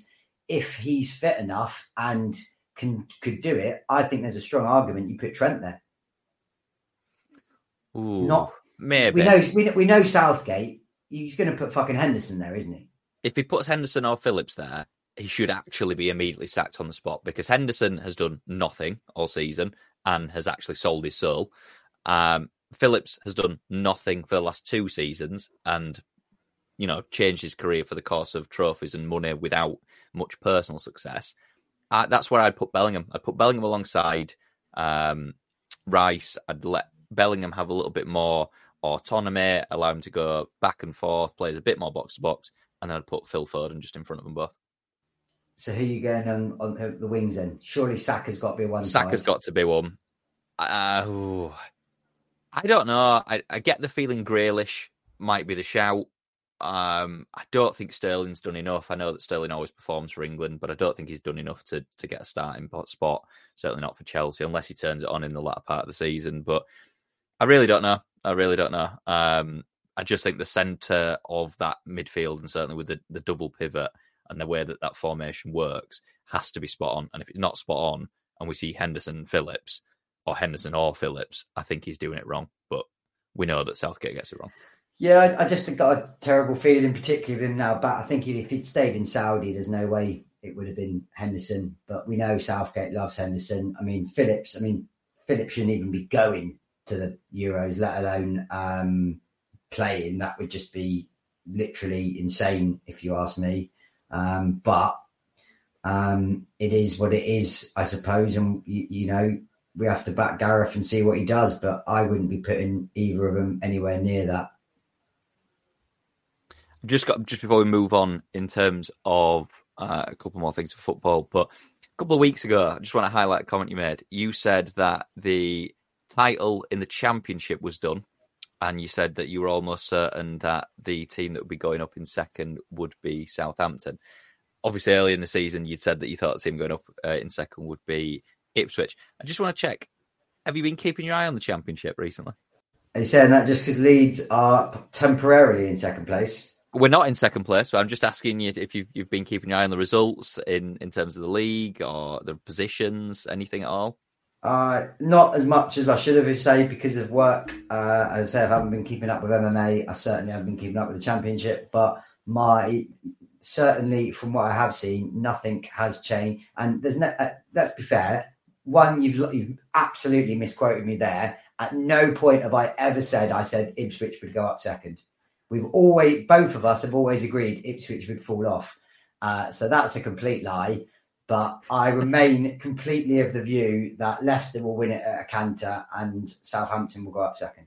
if he's fit enough and can could do it, I think there's a strong argument you put Trent there. Ooh, Not- maybe. We know we, know- we know Southgate. He's going to put fucking Henderson there, isn't he? if he puts Henderson or Phillips there, he should actually be immediately sacked on the spot because Henderson has done nothing all season and has actually sold his soul. Um, Phillips has done nothing for the last two seasons and, you know, changed his career for the course of trophies and money without much personal success. Uh, that's where I'd put Bellingham. I'd put Bellingham alongside um, Rice. I'd let Bellingham have a little bit more autonomy, allow him to go back and forth, plays a bit more box to box, and then I'd put Phil Foden just in front of them both. So who are you going on on the wings then? Surely Saka's got to be one. Saka's side. got to be one. Uh, ooh. I don't know. I, I get the feeling Grealish might be the shout. Um, I don't think Sterling's done enough. I know that Sterling always performs for England, but I don't think he's done enough to to get a starting pot- spot. Certainly not for Chelsea, unless he turns it on in the latter part of the season. But I really don't know. I really don't know. Um, I just think the centre of that midfield, and certainly with the, the double pivot and the way that that formation works, has to be spot on. And if it's not spot on, and we see Henderson Phillips, or Henderson or Phillips, I think he's doing it wrong. But we know that Southgate gets it wrong. Yeah, I, I just got a terrible feeling, particularly with him now. But I think if he'd stayed in Saudi, there's no way it would have been Henderson. But we know Southgate loves Henderson. I mean, Phillips. I mean, Phillips shouldn't even be going to the Euros, let alone um, playing. That would just be literally insane, if you ask me. Um, but um, it is what it is, I suppose. And you, you know, we have to back Gareth and see what he does. But I wouldn't be putting either of them anywhere near that. Just got just before we move on in terms of uh, a couple more things for football, but a couple of weeks ago, I just want to highlight a comment you made. You said that the title in the championship was done, and you said that you were almost certain that the team that would be going up in second would be Southampton. Obviously, early in the season, you'd said that you thought the team going up uh, in second would be Ipswich. I just want to check: have you been keeping your eye on the championship recently? Are you saying that just because Leeds are temporarily in second place? We're not in second place, but I'm just asking you if you've, you've been keeping your eye on the results in, in terms of the league or the positions, anything at all. Uh, not as much as I should have, say, because of work. Uh, as I say, I haven't been keeping up with MMA. I certainly haven't been keeping up with the championship, but my certainly from what I have seen, nothing has changed. And there's no. Uh, let's be fair. One, you've you've absolutely misquoted me there. At no point have I ever said I said Ipswich would go up second. We've always, both of us have always agreed Ipswich would fall off. Uh, so that's a complete lie. But I remain <laughs> completely of the view that Leicester will win it at a canter and Southampton will go up second.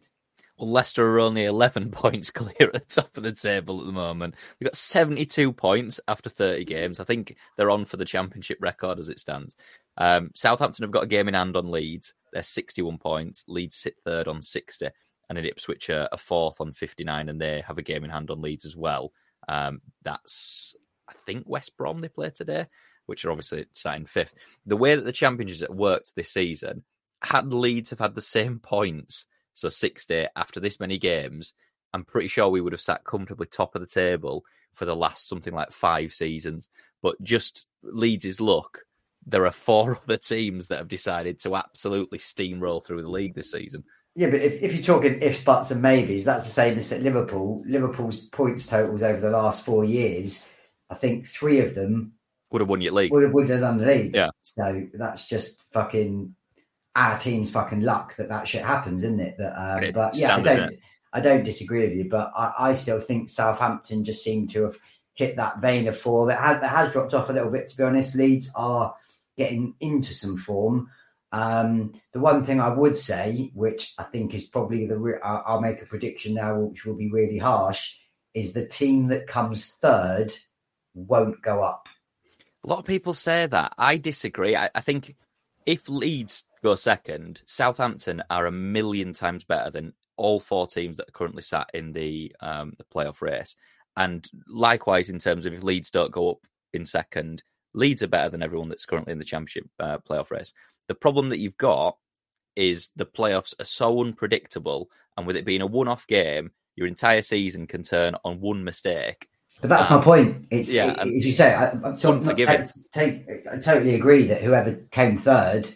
Leicester are only 11 <laughs> points clear at the top of the table at the moment. We've got 72 points after 30 games. I think they're on for the championship record as it stands. Um, Southampton have got a game in hand on Leeds. They're 61 points. Leeds sit third on 60 and then Ipswich are, a fourth on 59, and they have a game in hand on Leeds as well. Um, that's, I think, West Brom they play today, which are obviously starting fifth. The way that the championships worked this season, had Leeds have had the same points, so 60 after this many games, I'm pretty sure we would have sat comfortably top of the table for the last something like five seasons. But just Leeds' luck, there are four <laughs> other teams that have decided to absolutely steamroll through the league this season. Yeah, but if, if you're talking ifs, buts, and maybes, that's the same as at Liverpool. Liverpool's points totals over the last four years, I think three of them would have won your league. Would have, would have done the league. Yeah. So that's just fucking our team's fucking luck that that shit happens, isn't it? That, um, but yeah, I don't, I don't disagree with you, but I, I, still think Southampton just seem to have hit that vein of form. It has, it has dropped off a little bit, to be honest. Leeds are getting into some form. Um, the one thing I would say, which I think is probably the, re- I'll make a prediction now, which will be really harsh, is the team that comes third won't go up. A lot of people say that. I disagree. I, I think if Leeds go second, Southampton are a million times better than all four teams that are currently sat in the um, the playoff race. And likewise, in terms of if Leeds don't go up in second, Leeds are better than everyone that's currently in the championship uh, playoff race. The problem that you've got is the playoffs are so unpredictable, and with it being a one-off game, your entire season can turn on one mistake. But that's um, my point. It's yeah, it, as you say. I, take, take, I totally agree that whoever came third,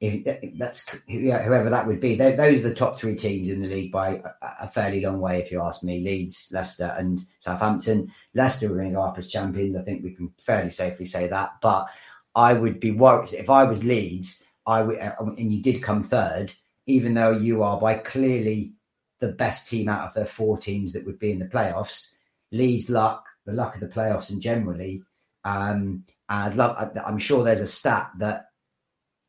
if that's whoever that would be, those are the top three teams in the league by a, fairly long way, if you ask me. Leeds, Leicester, and Southampton. Leicester are going to go up as champions. I think we can fairly safely say that. But I would be worried if I was Leeds. I would, uh, and you did come third, even though you are by clearly the best team out of the four teams that would be in the playoffs. Leeds' luck, the luck of the playoffs, and generally, um, I'd love. I'm sure there's a stat that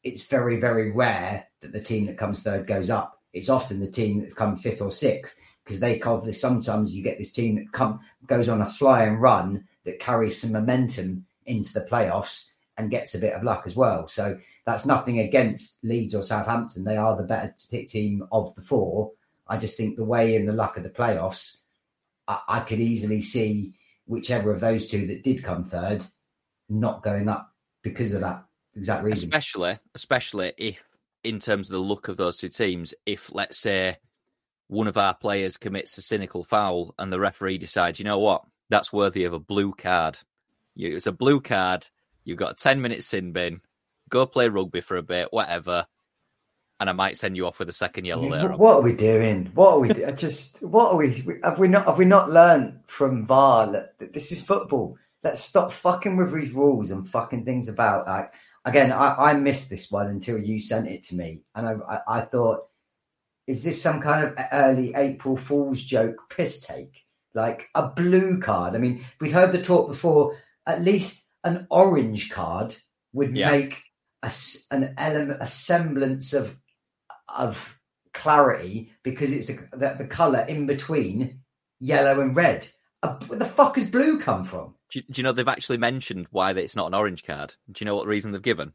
it's very, very rare that the team that comes third goes up. It's often the team that's come fifth or sixth because they cover. This sometimes you get this team that come goes on a fly and run that carries some momentum into the playoffs and gets a bit of luck as well. So that's nothing against Leeds or Southampton. They are the better team of the four. I just think the way in the luck of the playoffs, I, I could easily see whichever of those two that did come third not going up because of that exact reason. Especially, especially if in terms of the look of those two teams, if let's say one of our players commits a cynical foul and the referee decides, you know what, that's worthy of a blue card. It's a blue card. You've got a 10 minute sin bin. Go play rugby for a bit, whatever. And I might send you off with a second yellow there. What are we doing? What are we do- just what are we have we not have we not learned from VAR that, that this is football? Let's stop fucking with these rules and fucking things about like again, I, I missed this one until you sent it to me. And I, I, I thought, is this some kind of early April Fool's joke piss take? Like a blue card? I mean, we'd heard the talk before, at least an orange card would yeah. make a, an element, a semblance of of clarity because it's a, the, the color in between yellow and red. Uh, where the fuck has blue come from? Do you, do you, know they've actually mentioned why it's not an orange card? Do you know what reason they've given?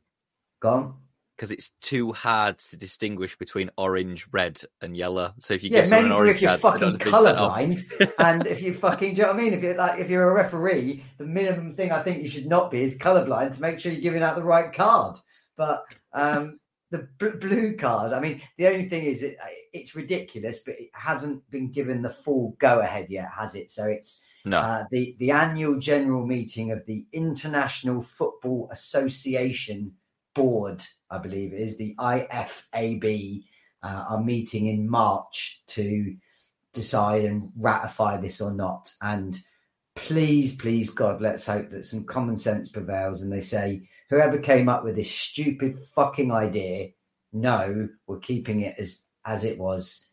Gone. Because it's too hard to distinguish between orange, red, and yellow. So if you yeah, get mainly an if you're fucking colorblind, <laughs> and if you fucking, do you know what I mean? If you're like, if you're a referee, the minimum thing I think you should not be is colorblind to make sure you're giving out the right card. But um, the b- blue card, I mean, the only thing is it, it's ridiculous, but it hasn't been given the full go ahead yet, has it? So it's no. Uh, the, the annual general meeting of the International Football Association board, I believe it is the IFAB, uh, are meeting in March to decide and ratify this or not. And please, please, God, let's hope that some common sense prevails and they say, whoever came up with this stupid fucking idea, no, we're keeping it as as it was.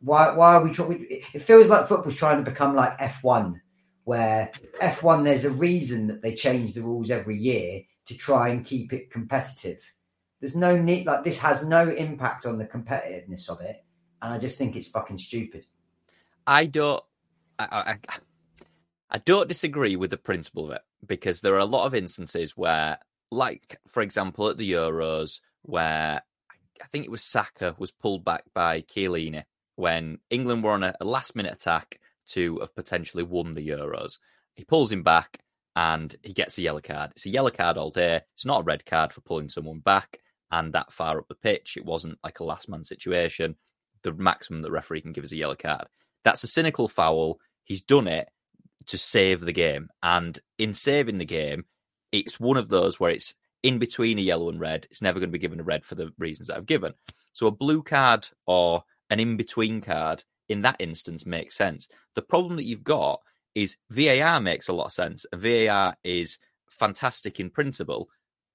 Why? Why are we trying? It feels like football's trying to become like F one, where F one there's a reason that they change the rules every year to try and keep it competitive. There's no need like this has no impact on the competitiveness of it, and I just think it's fucking stupid. I don't. I, I, I don't disagree with the principle of it because there are a lot of instances where, like for example, at the Euros, where I think it was Saka was pulled back by Chiellini when England were on a, a last minute attack to have potentially won the Euros. He pulls him back and he gets a yellow card. It's a yellow card all day. It's not a red card for pulling someone back and that far up the pitch. It wasn't like a last man situation. The maximum that referee can give is a yellow card. That's a cynical foul. He's done it to save the game. And in saving the game, it's one of those where it's in between a yellow and red. It's never going to be given a red for the reasons that I've given. So a blue card or an in between card in that instance makes sense. The problem that you've got is VAR makes a lot of sense. VAR is fantastic in principle,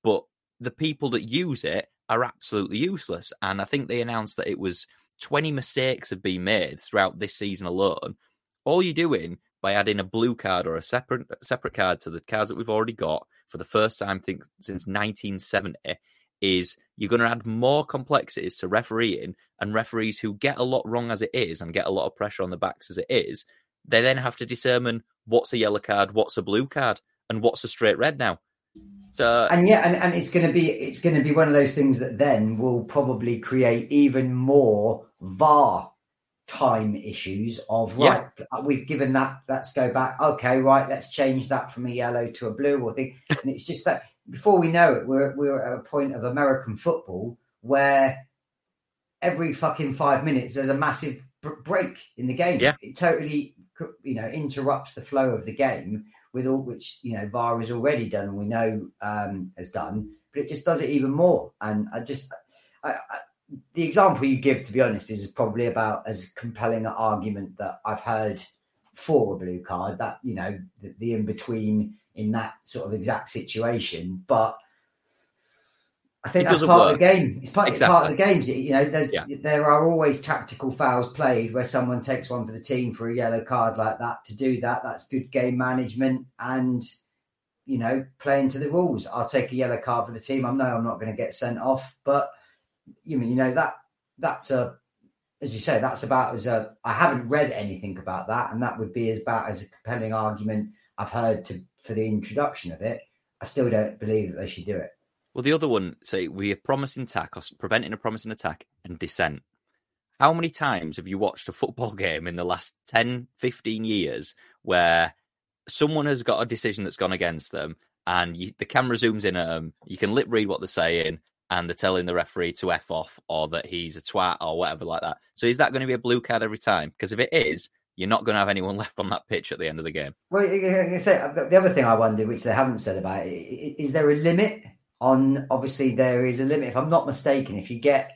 but the people that use it are absolutely useless. And I think they announced that it was 20 mistakes have been made throughout this season alone. All you're doing by adding a blue card or a separate separate card to the cards that we've already got for the first time think, since 1970 is you're going to add more complexities to refereeing and referees who get a lot wrong as it is and get a lot of pressure on the backs as it is they then have to determine what's a yellow card what's a blue card and what's a straight red now. So and yeah and, and it's going to be it's going to be one of those things that then will probably create even more var time issues of right yeah. we've given that let's go back. Okay right let's change that from a yellow to a blue or thing. And it's just that before we know it we're we're at a point of american football where every fucking five minutes there's a massive break in the game yeah. it totally you know interrupts the flow of the game with all which you know var has already done and we know um has done but it just does it even more and i just I, I the example you give, to be honest, is probably about as compelling an argument that I've heard for a blue card. That you know, the, the in between in that sort of exact situation, but. I think it that's part work. of the game. It's part, exactly. part of the games. You know, there's yeah. there are always tactical fouls played where someone takes one for the team for a yellow card like that. To do that, that's good game management and you know playing to the rules. I'll take a yellow card for the team. I know I'm not going to get sent off, but you mean you know that that's a as you say that's about as a I haven't read anything about that, and that would be as about as a compelling argument I've heard to for the introduction of it. I still don't believe that they should do it. Well, the other one, say we are promising attack or preventing a promising attack and dissent. How many times have you watched a football <laughs> game in the last 10, 15 years where someone has got a decision that's gone against them and you, the camera zooms in at them, you can lip read what they're saying, and they're telling the referee to F off or that he's a twat or whatever like that. So is that going to be a blue card every time? Because if it is, you're not going to have anyone <laughs> left on that pitch at the end of the game. Well, you say, the other thing I wonder, which they haven't said about it, is there a limit on? Obviously, there is a limit. If I'm not mistaken, if you get,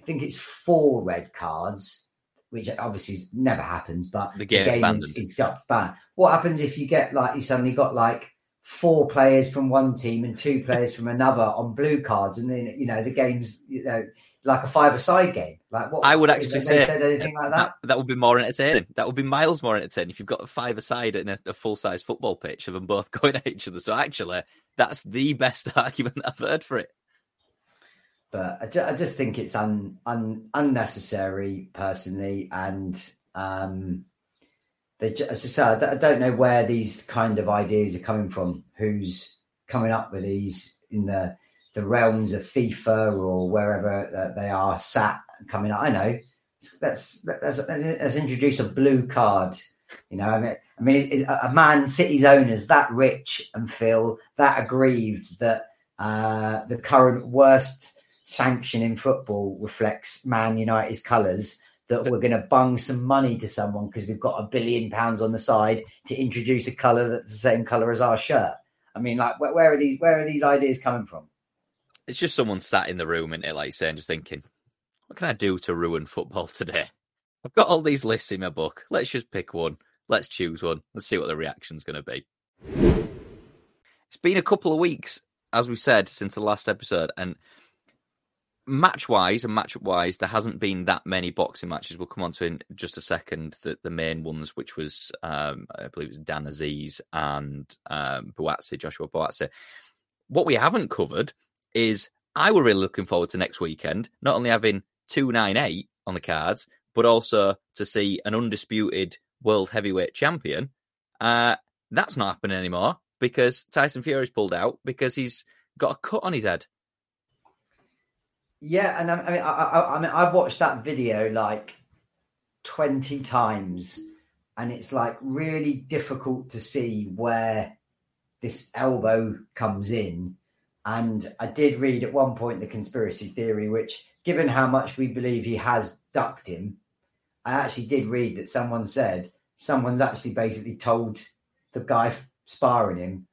I think it's four red cards, which obviously never happens, but the, the game is, is got banned. What happens if you get like you suddenly got like four players from one team and two players from another on blue cards, and then you know the game's you know like a five-a-side game. Like what I would actually say, said anything like that? that? that. would be more entertaining. That would be miles more entertaining if you've got a five-a-side in a, a full-size football pitch of them both <laughs> going at each other. So actually, that's the best <laughs> argument I've heard for it. But I, ju- I just think it's un, un, unnecessary personally, and um, they as I say, I don't know where these kind of ideas are coming from. Who's coming up with these in the the realms of FIFA or wherever they are sat coming up? I know. Let's let's, let's introduce a blue card. You know, I mean, I mean, is, is a Man City's owners that rich and feel that aggrieved that uh, the current worst sanction in football reflects Man United's colours that we're going to bung some money to someone because we've got a billion pounds on the side to introduce a color that's the same color as our shirt. I mean, like, where, where are these? Where are these ideas coming from? It's just someone sat in the room and it like saying, just thinking, what can I do to ruin football <laughs> today? I've got all these lists in my book. Let's just pick one. Let's choose one. Let's see what the reaction's going to be. It's been a couple of weeks, as we said, since the last episode, and match wise and matchup wise, there hasn't been that many boxing matches. We'll come on to in just a second. The, the main ones, which was um, I believe it was Dan Azeez and um, Buatsi, Joshua Buatsi. What we haven't covered is I were really looking forward to next weekend, not only having two nine eight on the cards, but also to see an undisputed world heavyweight champion. Uh, that's not happening anymore because Tyson Fury's pulled out because he's got a cut on his head. Yeah, and I, I mean, I, I, I mean, I've watched that video like twenty times, and it's like really difficult to see where this elbow comes in. And I did read at one point the conspiracy theory, which, given how much we believe he has ducked him, I actually did read that someone said someone's actually basically told the guy sparring him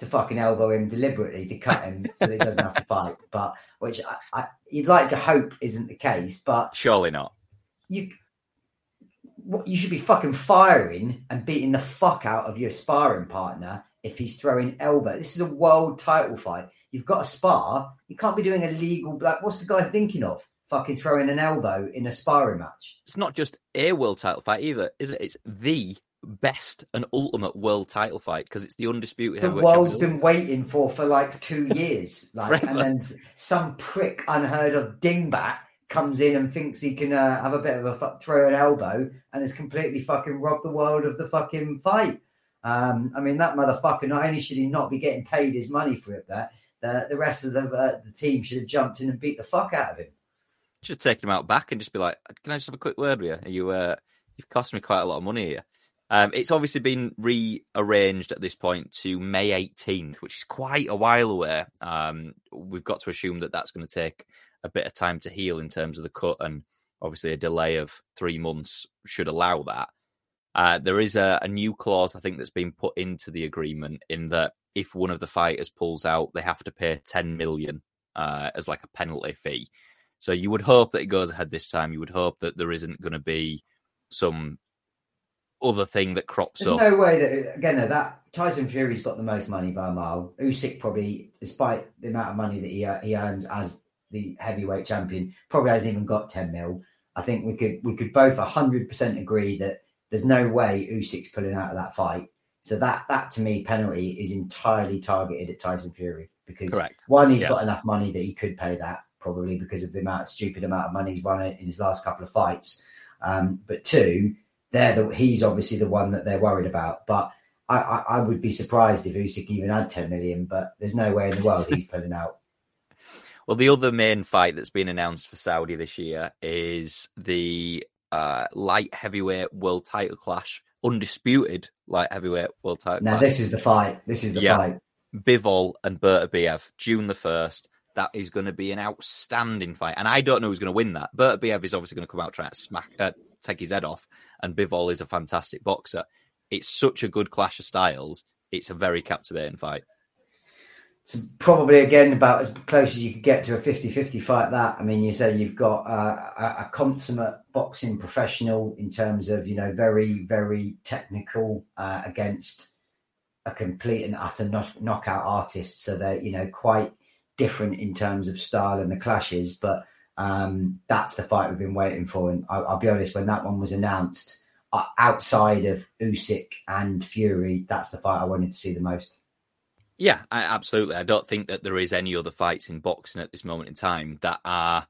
to fucking elbow him deliberately to cut him so he doesn't have to <laughs> fight. But which I, I, you'd like to hope isn't the case, but surely not. You you should be fucking firing and beating the fuck out of your sparring partner if he's throwing elbow. This is a world title fight. You've got a spar. You can't be doing a legal black. What's the guy thinking of? Fucking throwing an elbow in a sparring match. It's not just a world title fight either, is it? It's the best and ultimate world title fight because it's the undisputed. The world's been waiting for for like two <laughs> years, like, and then some prick unheard of dingbat comes in and thinks he can uh, have a bit of a throw an elbow and has completely fucking robbed the world of the fucking fight. Um, I mean, that motherfucker. Not only should he not be getting paid his money for it, that the, the rest of the uh, the team should have jumped in and beat the fuck out of him. Should take him out back and just be like, "Can I just have a quick word with you? You uh, you've cost me quite a lot of money here." Um, it's obviously been rearranged at this point to May 18th, which is quite a while away. Um, we've got to assume that that's going to take a bit of time to heal in terms of the cut, and obviously a delay of three months should allow that. Uh, there is a, a, new clause, I think, that's been put into the agreement in that if one of the fighters pulls out, they have to pay 10 million uh, as like a penalty fee. So you would hope that it goes ahead this time. You would hope that there isn't going to be some other thing that crops There's up. no way that again that Tyson Fury's got the most money by a mile. Usyk probably, despite the amount of money that he he earns as the heavyweight champion, probably hasn't even got ten mil. I think we could we could both hundred percent agree that there's no way Usyk's pulling out of that fight. So that that to me penalty is entirely targeted at Tyson Fury because Correct. one he's yeah. got enough money that he could pay that probably because of the amount of stupid amount of money he's won in his last couple of fights. Um, but two, they're the, he's obviously the one that they're worried about. But I, I, I would be surprised if Usyk even had 10 million, but there's no way in the world he's pulling out. <laughs> Well, the other main fight that's been announced for Saudi this year is the uh, light heavyweight world title clash, undisputed light heavyweight world title. Now, this is the fight. This is the yeah. fight. Bivol and Beterbiev, June the first. That is going to be an outstanding fight, and I don't know who's going to win that. Beterbiev is obviously going to come out trying to smack, uh, take his head off. And Bivol is a fantastic boxer. It's such a good clash of styles. It's a very captivating fight. It's probably again about as close as you could get to a 50-50 fight. That I mean, you say you've got a, a, consummate boxing professional in terms of you know very very technical uh, against a complete and utter knock, knockout artist. So they're you know quite different in terms of style and the clashes, but um, that's the fight we've been waiting for. And I, will be honest, when that one was announced, uh, outside of Usyk and Fury, that's the fight I wanted to see the most. Yeah, I, absolutely. I don't think that there is any other fights in boxing at this moment in time that are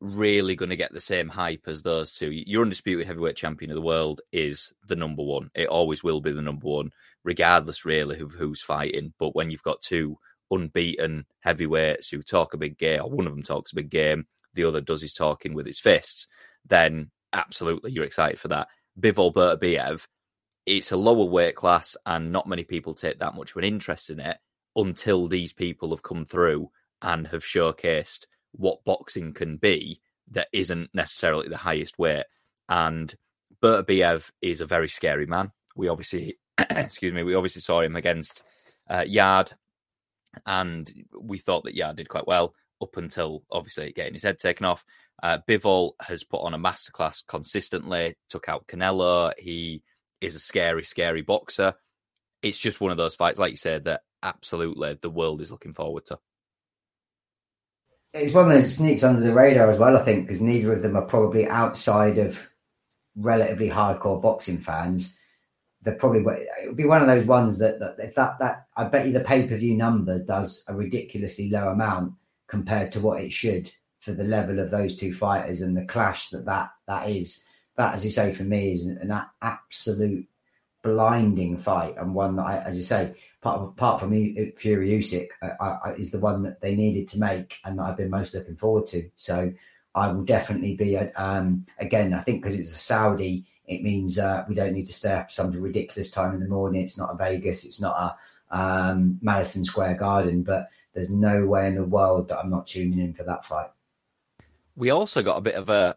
really going to get the same hype as those two. Your undisputed heavyweight champion of the world is the number one. It always will be the number one, regardless really of who's fighting. But when you've got two unbeaten heavyweights who talk a big game, or one of them talks a big game, the other does his talking with his fists, then absolutely you're excited for that. Bivol Beterbiev, it's a lower weight class and not many people take that much of an interest in it until these people have come through and have showcased what boxing can be that isn't necessarily the highest weight. And Beterbiev is a very scary man. We obviously, <clears throat> excuse me, we obviously saw him against uh, Yarde, and we thought that Yarde did quite well up until obviously getting his head taken off. Uh, Bivol has put on a masterclass consistently, took out Canelo. He is a scary, scary boxer. It's just one of those fights, like you said, that absolutely the world is looking forward to. It's one of those sneaks under the radar as well, I think, because neither of them are probably outside of relatively hardcore boxing fans. They're probably it would be one of those ones that, that if that that I bet you the pay per view number does a ridiculously low amount compared to what it should for the level of those two fighters and the clash that that, that is. That, as you say, for me is an, an absolute blinding fight and one that, I, as you say, apart, apart from Fury Usyk, I, is the one that they needed to make and that I've been most looking forward to. So I will definitely be, um, again, I think because it's a Saudi, it means uh, we don't need to stay up some ridiculous time in the morning. It's not a Vegas, it's not a um, Madison Square Garden, but there's no way in the world that I'm not tuning in for that fight. We also got a bit of a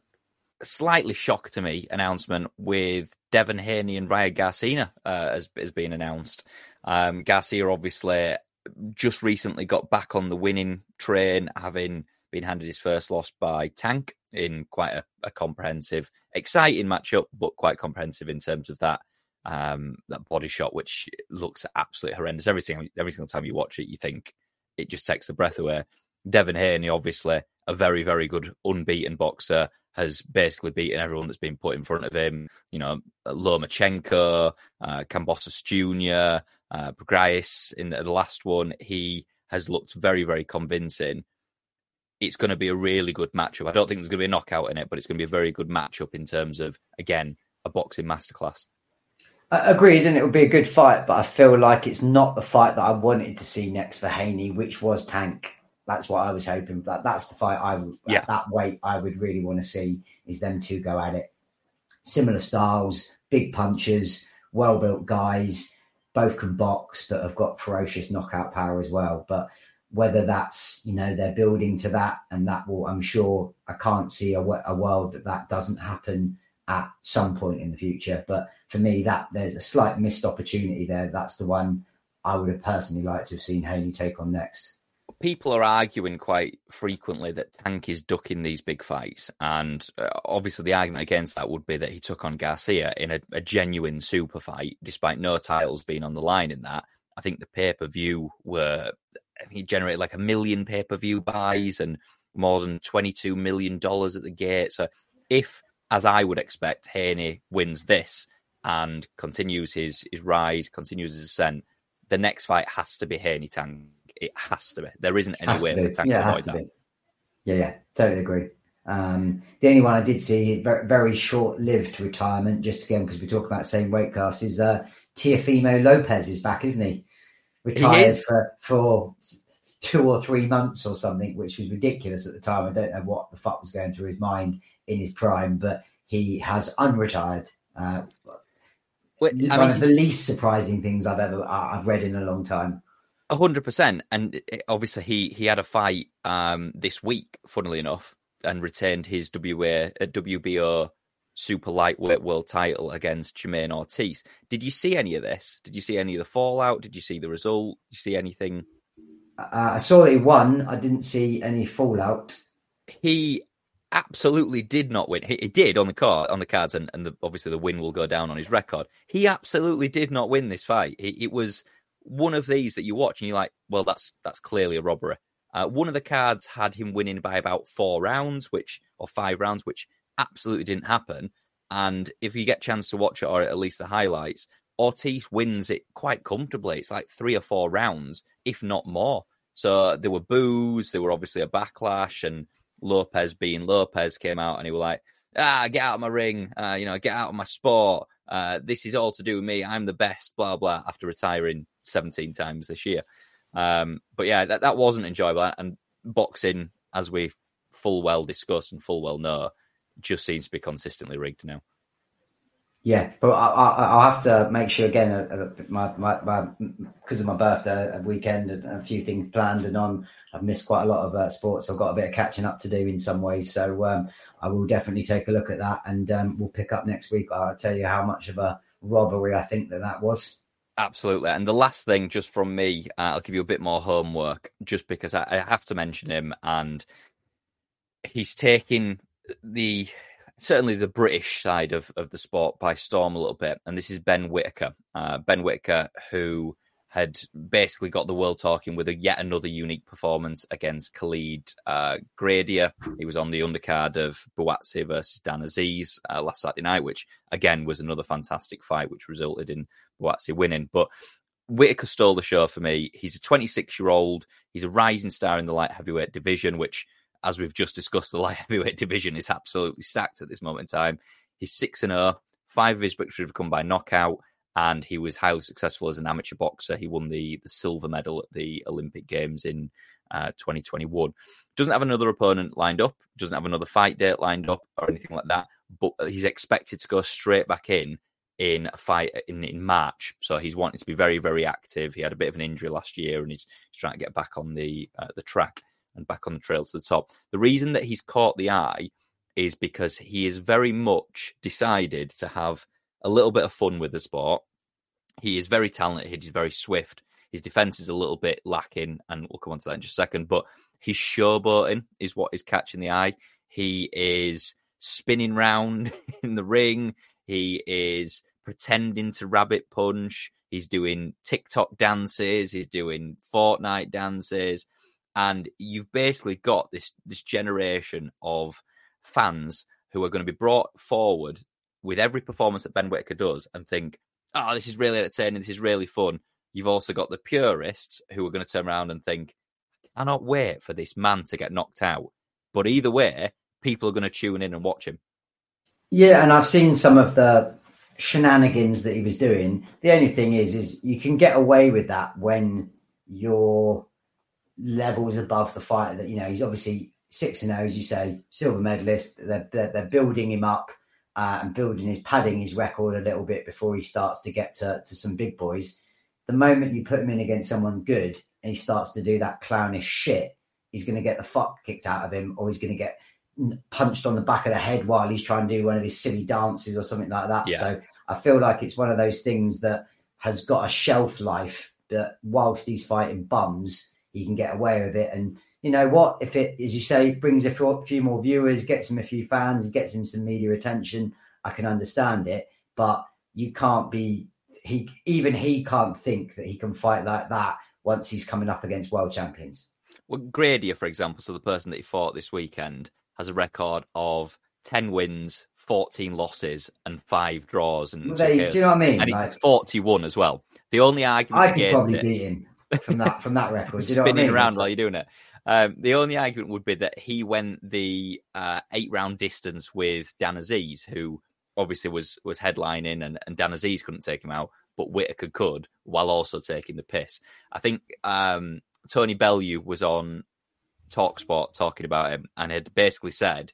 slightly shock to me announcement with Devin Haney and Ryan Garcia uh, as, as being announced. Um, Garcia obviously just recently got back on the winning train, having been handed his first loss by Tank in quite a, a comprehensive, exciting matchup, but quite comprehensive in terms of that um, that body shot, which looks absolutely horrendous. Every single every single time you watch it, you think it just takes the breath away. Devin Haney, obviously a very very good unbeaten boxer, has basically beaten everyone that's been put in front of him. You know, Lomachenko, uh, Jr., uh, in the, the last one. He has looked very very convincing it's going to be a really good matchup. I don't think there's going to be a knockout in it, but it's going to be a very good matchup in terms of, again, a boxing masterclass. Agreed, and it would be a good fight, but I feel like it's not the fight that I wanted to see next for Haney, which was Tank. That's what I was hoping. That that's the fight I yeah. at that weight I would really want to see is them two go at it. Similar styles, big punches, well built guys, both can box, but have got ferocious knockout power as well. But whether that's you know they're building to that and that will i'm sure i can't see a, a, world that that doesn't happen at some point in the future but for me that there's a slight missed opportunity there that's the one i would have personally liked to have seen haney take on next people are arguing quite frequently that tank is ducking these big fights and uh, obviously the argument against that would be that he took on garcia in a, a genuine super fight despite no titles being on the line in that I think the pay per view were he generated like a million pay per view buys and more than $22 million at the gate. So if, as I would expect, Haney wins this and continues his, his rise, continues his ascent, the next fight has to be Haney Tank. It has to be. There isn't any way for Tank yeah, to that. Be. Yeah, yeah, totally agree. Um, the only one I did see very, very short-lived retirement, just again because we talk about same weight class, is uh, Teofimo Lopez is back, isn't he? retired for, for two or three months or something, which was ridiculous at the time. I don't know what the fuck was going through his mind in his prime, but he has unretired. Uh, well, one mean, of the least surprising things I've ever I've read in a long time. A hundred percent, and obviously he he had a fight um, this week, funnily enough, and retained his WA uh, WBO super lightweight world title against Jamaine Ortiz. Did you see any of this? Did you see any of the fallout? Did you see the result? Did you see anything? Uh, I saw that he won. I didn't see any fallout. He absolutely did not win. He, he did on the card on the cards, and, and the, obviously the win will go down on his record. He absolutely did not win this fight. It, it was one of these that you watch and you're like, well, that's that's clearly a robbery. Uh, one of the cards had him winning by about four rounds, which or five rounds, which absolutely didn't happen. And if you get a chance to watch it or at least the highlights, Ortiz wins it quite comfortably. It's like three or four rounds, if not more. So there were boos, there were obviously a backlash, and Lopez being Lopez came out and he was like, ah, get out of my ring, uh, you know, get out of my sport. Uh, this is all to do with me. I'm the best, blah, blah, after retiring 17 times this year. Um, but yeah, that, that wasn't enjoyable. And boxing, as we full well discuss and full well know, just seems to be consistently rigged now. Yeah, but I, will have to make sure again. Uh, uh my, my, my, because of my birthday, weekend, and a few things planned, and on. I've missed quite a lot of uh, sports. I've got a bit of catching up to do in some ways. So um, I will definitely take a look at that, and um, we'll pick up next week. I'll tell you how much of a robbery I think that that was. Absolutely. And the last thing, just from me, uh, I'll give you a bit more homework, just because I, I have to mention him, and he's taking the certainly the British side of, of the sport by storm a little bit. And this is Ben Whittaker. Uh, ben Whittaker, who had basically got the world talking with a yet another unique performance against Khalid uh, Graidia. He was on the undercard of Buatsi versus Dan Azeez uh, last Saturday night, which again was another fantastic fight, which resulted in Buatsi winning. But Whittaker stole the show for me. He's a 26 year old. He's a rising star in the light heavyweight division, which, as we've just discussed, the <laughs> light heavyweight division is absolutely stacked at this moment in time. He's 6 and 0. Five of his victories have come by knockout and he was highly successful as an amateur boxer. He won the the silver medal at the Olympic Games in uh, 2021. Doesn't have another opponent lined up. Doesn't have another fight date lined up or anything like that. But he's expected to go straight back in in a fight in, in March. So he's wanting to be very very active. He had a bit of an injury last year, and he's, he's trying to get back on the uh, the track and back on the trail to the top. The reason that he's caught the eye is because he is very much decided to have a little bit of fun with the sport. He is very talented. He's very swift. His defense is a little bit lacking, and we'll come on to that in just a second. But his showboating is what is catching the eye. He is spinning round <laughs> in the ring. He is pretending to rabbit punch. He's doing TikTok dances. He's doing Fortnite dances, and you've basically got this this generation of fans who are going to be brought forward with every performance that Ben Whittaker does and think, oh, this is really entertaining, this is really fun. You've also got the purists who are going to turn around and think, I cannot wait for this man to get knocked out. But either way, people are going to tune in and watch him. Yeah, and I've seen some of the shenanigans that he was doing. The only thing is, is you can get away with that when your levels above the fighter. That you know, he's obviously six and zero, as you say, silver medalist. They're, they're, they're building him up uh, and building his padding his record a little bit before he starts to get to, to some big boys. The moment you put him in against someone good and he starts to do that clownish shit, he's going to get the fuck kicked out of him, or he's going to get punched on the back of the head while he's trying to do one of his silly dances or something like that. Yeah. So I feel like it's one of those things that has got a shelf life that whilst he's fighting bums, he can get away with it. And you know what? If it, as you say, brings a few more viewers, gets him a few fans, gets him some media attention, I can understand it. But you can't be he even he can't think that he can fight like that once he's coming up against world champions. Well, Graidia, for example, so the person that he fought this weekend has a record of ten wins, fourteen losses, and five draws. And well, they, do you know what I mean? And like, he's forty-one as well. The only argument I could probably beat him from that from that <laughs> record. You know spinning I mean? around while you're doing it. Um, the only argument would be that he went the uh, eight round distance with Dan Azeez, who obviously was was headlining, and, and Dan Azeez couldn't take him out, but Whittaker could, while also taking the piss. I think um, Tony Bellew was on Talksport talking about him and had basically said,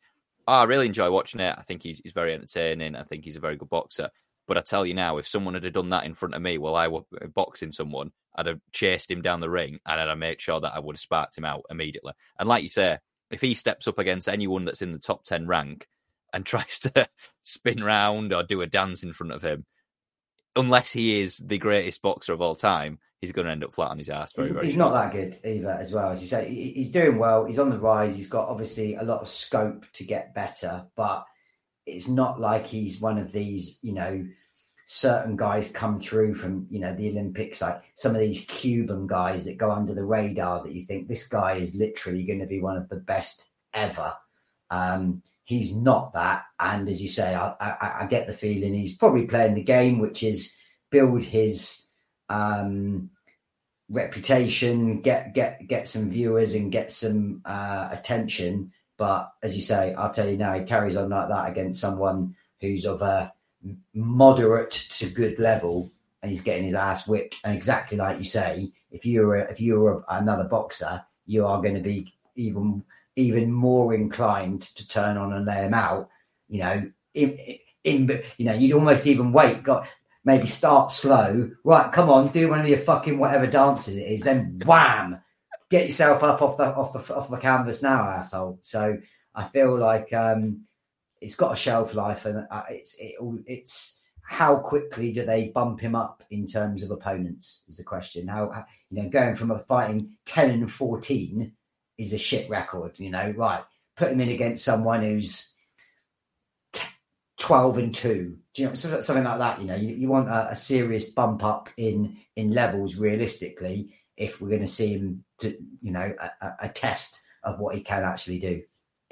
oh, I really enjoy watching it. I think he's, he's very entertaining. I think he's a very good boxer. But I tell you now, if someone had done that in front of me while I were boxing someone, I'd have chased him down the ring and I'd have made sure that I would have sparked him out immediately. And like you say, if he steps up against anyone that's in the top 10 rank and <laughs> tries to spin round or do a dance in front of him, unless he is the greatest boxer of all time, he's going to end up flat on his ass. Very, he's, very he's not that good either, as well as you say. He's doing well. He's on the rise. He's got obviously a lot of scope to get better, but it's not like he's one of these, you know, certain guys come through from you know the Olympics, like some of these Cuban guys that go under the radar that you think this guy is literally going to be one of the best ever. Um, he's not that, and as you say, I, I, I, get the feeling he's probably playing the game, which is build his um, reputation, get get get some viewers and get some uh, attention. But as you say, I'll tell you now, he carries on like that against someone who's of a moderate to good level and he's getting his ass whipped. And exactly like you say, if you're a, if you're a, another boxer, you are going to be even even more inclined to turn on and lay him out. You know, in, in you know, you'd almost even wait. Got maybe start slow. Right, come on, do one of your fucking whatever dances it is. Then wham, get yourself up off the off the off the canvas now, asshole. So I feel like um, it's got a shelf life and uh, it's it, it's how quickly do they bump him up in terms of opponents? Is the question. How, you know going from a fighting ten and fourteen is a shit record. You know, right? Put him in against someone who's 12 and 2 do you know something like that you know you, you want a, a, serious bump up in in levels realistically if we're going to see him to you know a, a, test of what he can actually do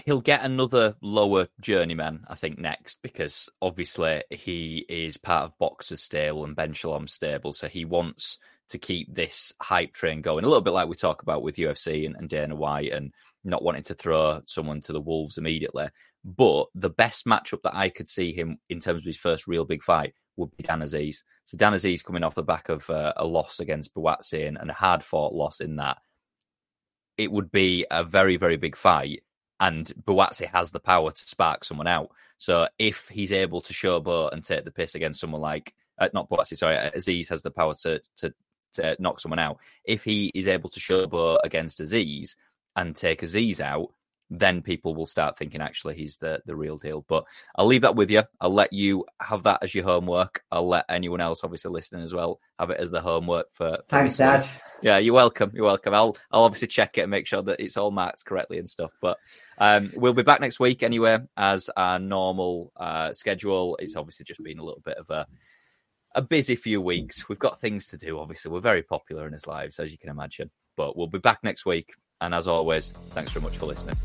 he'll get another lower journeyman i think next because obviously he is part of Boxxer's stable and ben shalom's stable so he wants to keep this hype train going a little bit like we talk about with ufc and, and dana white and not wanting to throw someone to the wolves immediately but the best matchup that I could see him in terms of his first real big fight would be Dan Azeez. So Dan Azeez coming off the back of uh, a loss against Buatsi and, and a hard fought loss in that, it would be a very, very big fight. And Buatsi has the power to spark someone out. So if he's able to showboat and take the piss against someone like, uh, not Buatsi, sorry, Azeez has the power to, to, to knock someone out. If he is able to showboat against Azeez and take Azeez out, then people will start thinking actually he's the the real deal. But I'll leave that with you. I'll let you have that as your homework. I'll let anyone else obviously listening as well have it as the homework for. for Thanks, Dad. Yeah, you're welcome. You're welcome. I'll I'll obviously check it and make sure that it's all marked correctly and stuff. But um, we'll be back next week anyway as our normal uh, schedule. It's obviously just been a little bit of a a busy few weeks. We've got things to do. Obviously, we're very popular in his lives, as you can imagine. But we'll be back next week. And as always, thanks very much for listening.